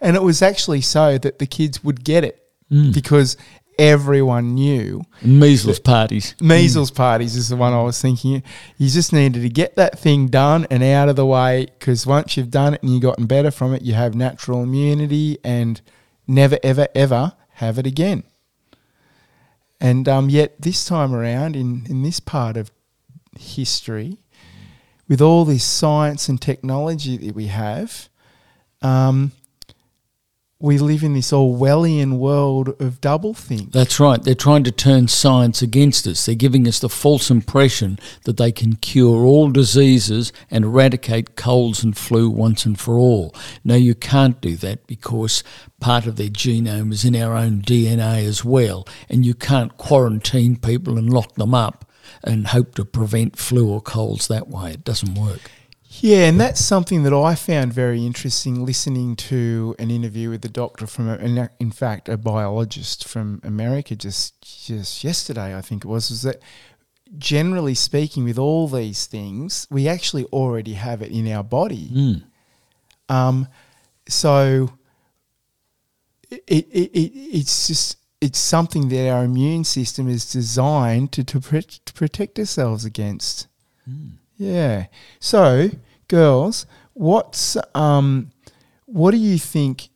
and it was actually so that the kids would get it mm. because everyone knew. Measles parties. Measles mm. parties is the one I was thinking. You just needed to get that thing done and out of the way because once you've done it and you've gotten better from it, you have natural immunity and never, ever, ever have it again. And um, yet, this time around, in, in this part of history, with all this science and technology that we have, um, we live in this Orwellian world of doublethink. That's right. They're trying to turn science against us. They're giving us the false impression that they can cure all diseases and eradicate colds and flu once and for all. No, you can't do that because part of their genome is in our own DNA as well, and you can't quarantine people and lock them up and hope to prevent flu or colds that way. It doesn't work. Yeah, and that's something that I found very interesting listening to an interview with the doctor from, a, in fact, a biologist from America just just yesterday, I think it was, was that generally speaking, with all these things, we actually already have it in our body. Mm. Um, so it, it, it, it's just it's something that our immune system is designed to to, to protect ourselves against. Mm. Yeah. So, girls, what's um, what do you think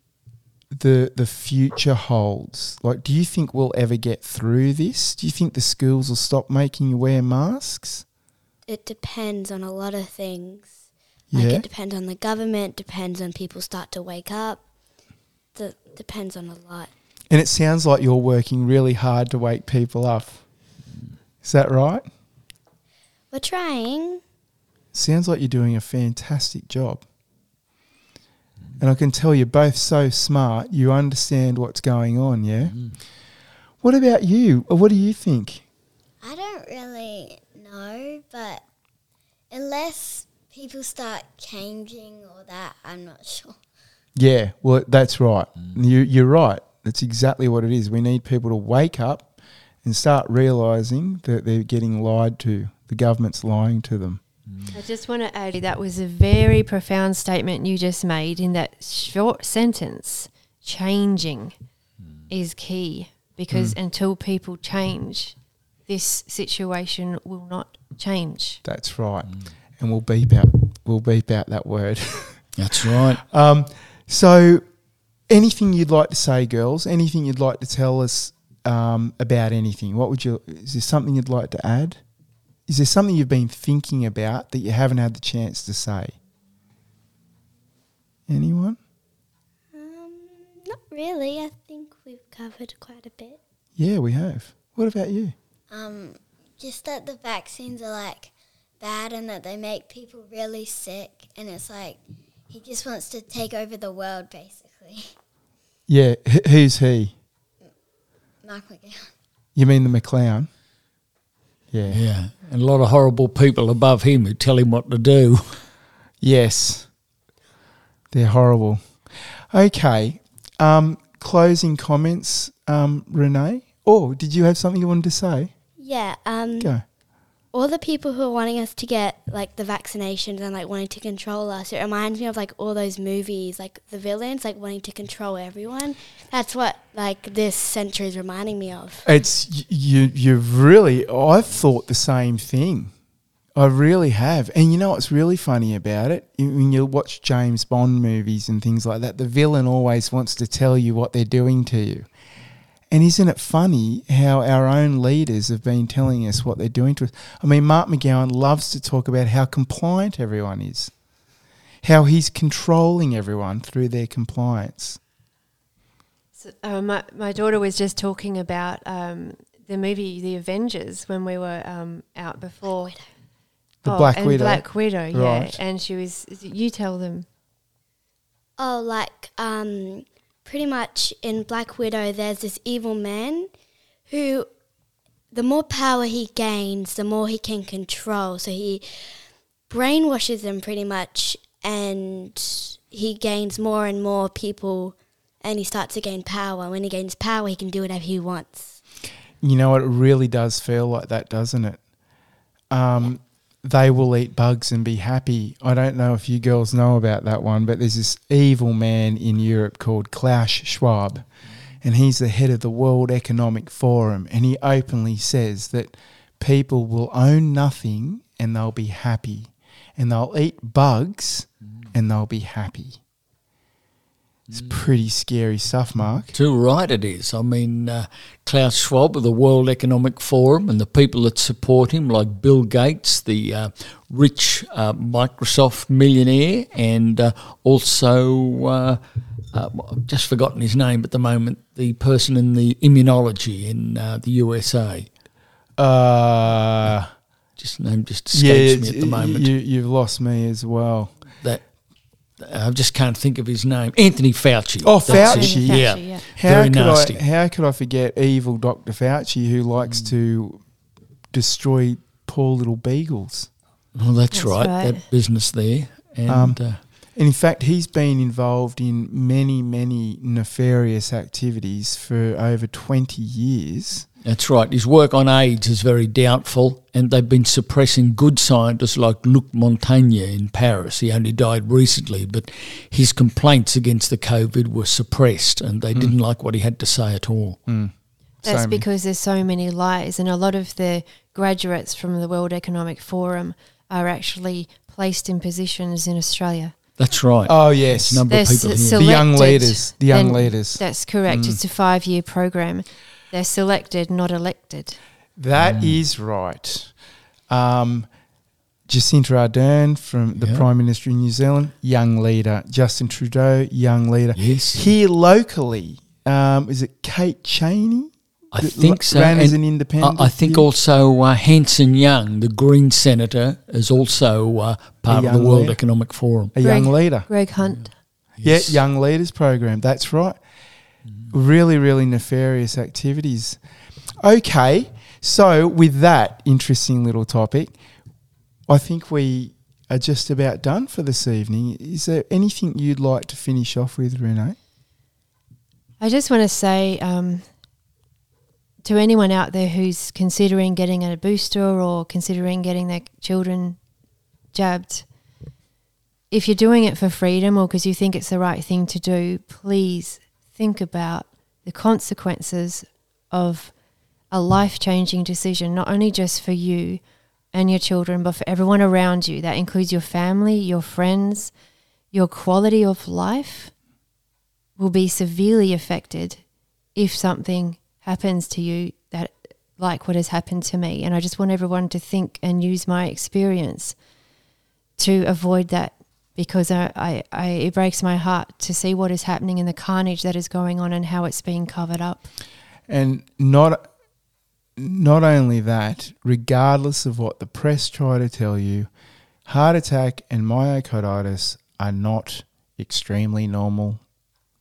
the the future holds? Like, do you think we'll ever get through this? Do you think the schools will stop making you wear masks? It depends on a lot of things. Like yeah. it depends on the government, depends on people start to wake up. The depends on a lot. And it sounds like you're working really hard to wake people up. Is that right? We're trying. Sounds like you're doing a fantastic job. And I can tell you're both so smart, you understand what's going on, yeah? Mm. What about you? What do you think? I don't really know, but unless people start changing or that, I'm not sure. Yeah, well, that's right. Mm. You, you're right. That's exactly what it is. We need people to wake up and start realizing that they're getting lied to. The government's lying to them. I just want to add that was a very profound statement you just made in that short sentence. Changing mm. is key because mm. until people change, this situation will not change. That's right. Mm. And we'll beep out we'll beep out that word. That's right. Um, so anything you'd like to say, girls? Anything you'd like to tell us um, about anything? What would you is there something you'd like to add? Is there something you've been thinking about that you haven't had the chance to say? Anyone? Um, not really. I think we've covered quite a bit. Yeah, we have. What about you? Um, just that the vaccines are like bad and that they make people really sick, and it's like he just wants to take over the world, basically. Yeah, H- who's he? Mark McGowan. You mean the McClown? Yeah. Yeah. And a lot of horrible people above him who tell him what to do. Yes. They're horrible. Okay. Um, closing comments, um, Renee, Oh, did you have something you wanted to say? Yeah. Um, Go. All the people who are wanting us to get like the vaccinations and like wanting to control us, it reminds me of like all those movies, like the villains like wanting to control everyone. That's what like this century is reminding me of. It's you. You've really. I've thought the same thing. I really have. And you know what's really funny about it? When you watch James Bond movies and things like that, the villain always wants to tell you what they're doing to you. And isn't it funny how our own leaders have been telling us what they're doing to us? I mean, Mark McGowan loves to talk about how compliant everyone is, how he's controlling everyone through their compliance. So, uh, my my daughter was just talking about um, the movie The Avengers when we were um, out before. The Black and Widow. Black Widow, yeah. Right. And she was. You tell them. Oh, like um, pretty much in Black Widow, there's this evil man who, the more power he gains, the more he can control. So he brainwashes them pretty much, and he gains more and more people, and he starts to gain power. When he gains power, he can do whatever he wants. You know? It really does feel like that, doesn't it? Um, they will eat bugs and be happy. I don't know if you girls know about that one, but there's this evil man in Europe called Klaus Schwab, and he's the head of the World Economic Forum, and he openly says that people will own nothing and they'll be happy, and they'll eat bugs and they'll be happy. It's pretty scary stuff, Mark. Too right it is. I mean, uh, Klaus Schwab of the World Economic Forum and the people that support him, like Bill Gates, the uh, rich uh, Microsoft millionaire, and uh, also, uh, uh, I've just forgotten his name at the moment, the person in the immunology in uh, the USA. Uh, Just name just escapes me at the moment. You, you've lost me as well. that I just can't think of his name. Anthony Fauci. Oh, That's it. Fauci. Fauci, Yeah. yeah. How Very could nasty. I? How could I forget evil Doctor Fauci, who likes Mm. to destroy poor little beagles? Well, that's, That's right, right. That business there. And Um, uh, And in fact, he's been involved in many, many nefarious activities for over twenty years. That's right. His work on AIDS is very doubtful, and they've been suppressing good scientists like Luc Montagnier in Paris. He only died recently, but his complaints against the COVID were suppressed, and they didn't like what he had to say at all. That's So- because there's so many lies, and a lot of the graduates from the World Economic Forum are actually placed in positions in Australia. That's right. Oh yes, number They're of people s- here. the young leaders. The young leaders. That's correct. Mm. It's a five year program. They're selected, not elected. That is right. Um, Jacinda Ardern from the Yeah. Prime Minister in New Zealand, young leader. Justin Trudeau, young leader. Yes. Here locally, um, is it Kate Chaney? I think so. Ran as an independent. I, I think yeah. also uh, Hanson Young, the Green senator, is also uh, part of the World leader. Economic Forum. a young leader. Greg Hunt. Yes. Yeah, Young Leaders Program. That's right. Really, really nefarious activities. Okay, so with that interesting little topic, I think we are just about done for this evening. Is there anything you'd like to finish off with, Renee? I just want to say um, to anyone out there who's considering getting a booster or considering getting their children jabbed, if you're doing it for freedom or because you think it's the right thing to do, please think about the consequences of a life changing decision, not only just for you and your children, but for everyone around you. That includes your family, your friends, your quality of life will be severely affected if something happens to you that like what has happened to me and i just want everyone to think and use my experience to avoid that because I, I, I it breaks my heart to see what is happening in the carnage that is going on and how it's being covered up And not not only that, regardless of what the press try to tell you, heart attack and myocarditis are not extremely normal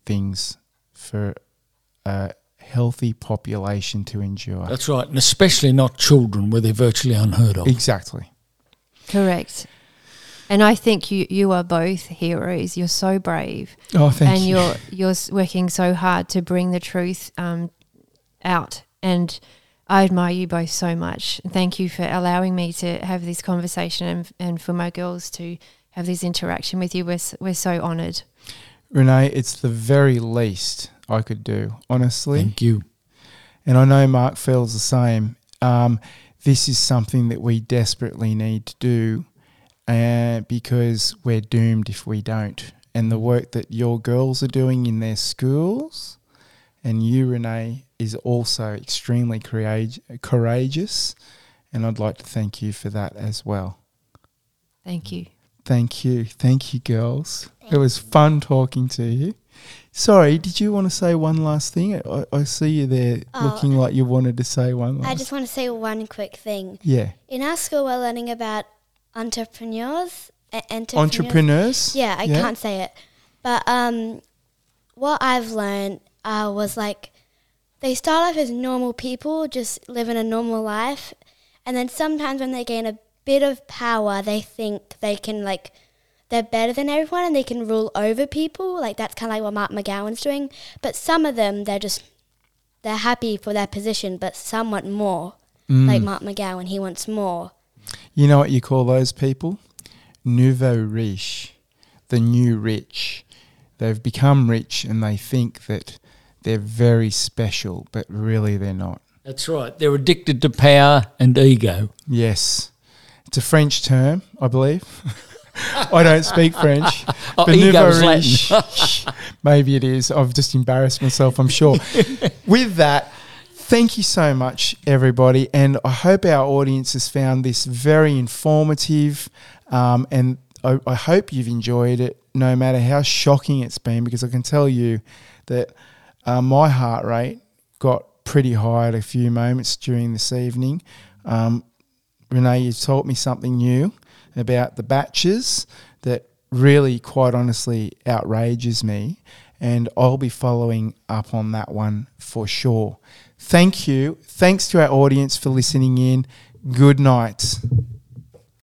things for a healthy population to endure. That's right, and especially not children, where they're virtually unheard of. exactly. correct and i think you, you are both heroes you're so brave Oh, thank and you. you're you're working so hard to bring the truth um, out And I admire you both so much. Thank you for allowing me to have this conversation and, and for my girls to have this interaction with you. We're we're so honoured. Renee, it's the very least I could do, honestly. Thank you. And I know Mark feels the same. Um, this is something that we desperately need to do uh, because we're doomed if we don't. And the work that your girls are doing in their schools and you, Renee, is also extremely courage- courageous. And I'd like to thank you for that as well. Thank you. Thank you. Thank you, girls. it was fun talking to you. Sorry, did you want to say one last thing? I, I see you there Oh. looking like you wanted to say one last I just want to say one quick thing. Yeah. In our school, we're learning about entrepreneurs. Uh, entrepreneurs. Entrepreneurs? Yeah, I can't say it. But um, what I've learned uh, was like they start off as normal people, just living a normal life, and then sometimes when they gain a bit of power, they think they can like they're better than everyone and they can rule over people. Like that's kind of like what Mark McGowan's doing. But some of them, they're just they're happy for their position, but some want more. Mm. Like Mark McGowan, he wants more. You know what you call those people? Nouveau riche, the new rich. They've become rich and they think that they're very special, but really they're not. That's right. They're addicted to power and ego. Yes. It's a French term, I believe. I don't speak French. Oh, but ego's nouveau riche, maybe it is. I've just embarrassed myself, I'm sure. With that, thank you so much, everybody. And I hope our audience has found this very informative. Um, and I, I hope you've enjoyed it, no matter how shocking it's been, because I can tell you that uh, my heart rate got pretty high at a few moments during this evening. Um, Renee, you taught me something new about the batches that really, quite honestly, outrages me. And I'll be following up on that one for sure. Thank you. Thanks to our audience for listening in. Good night.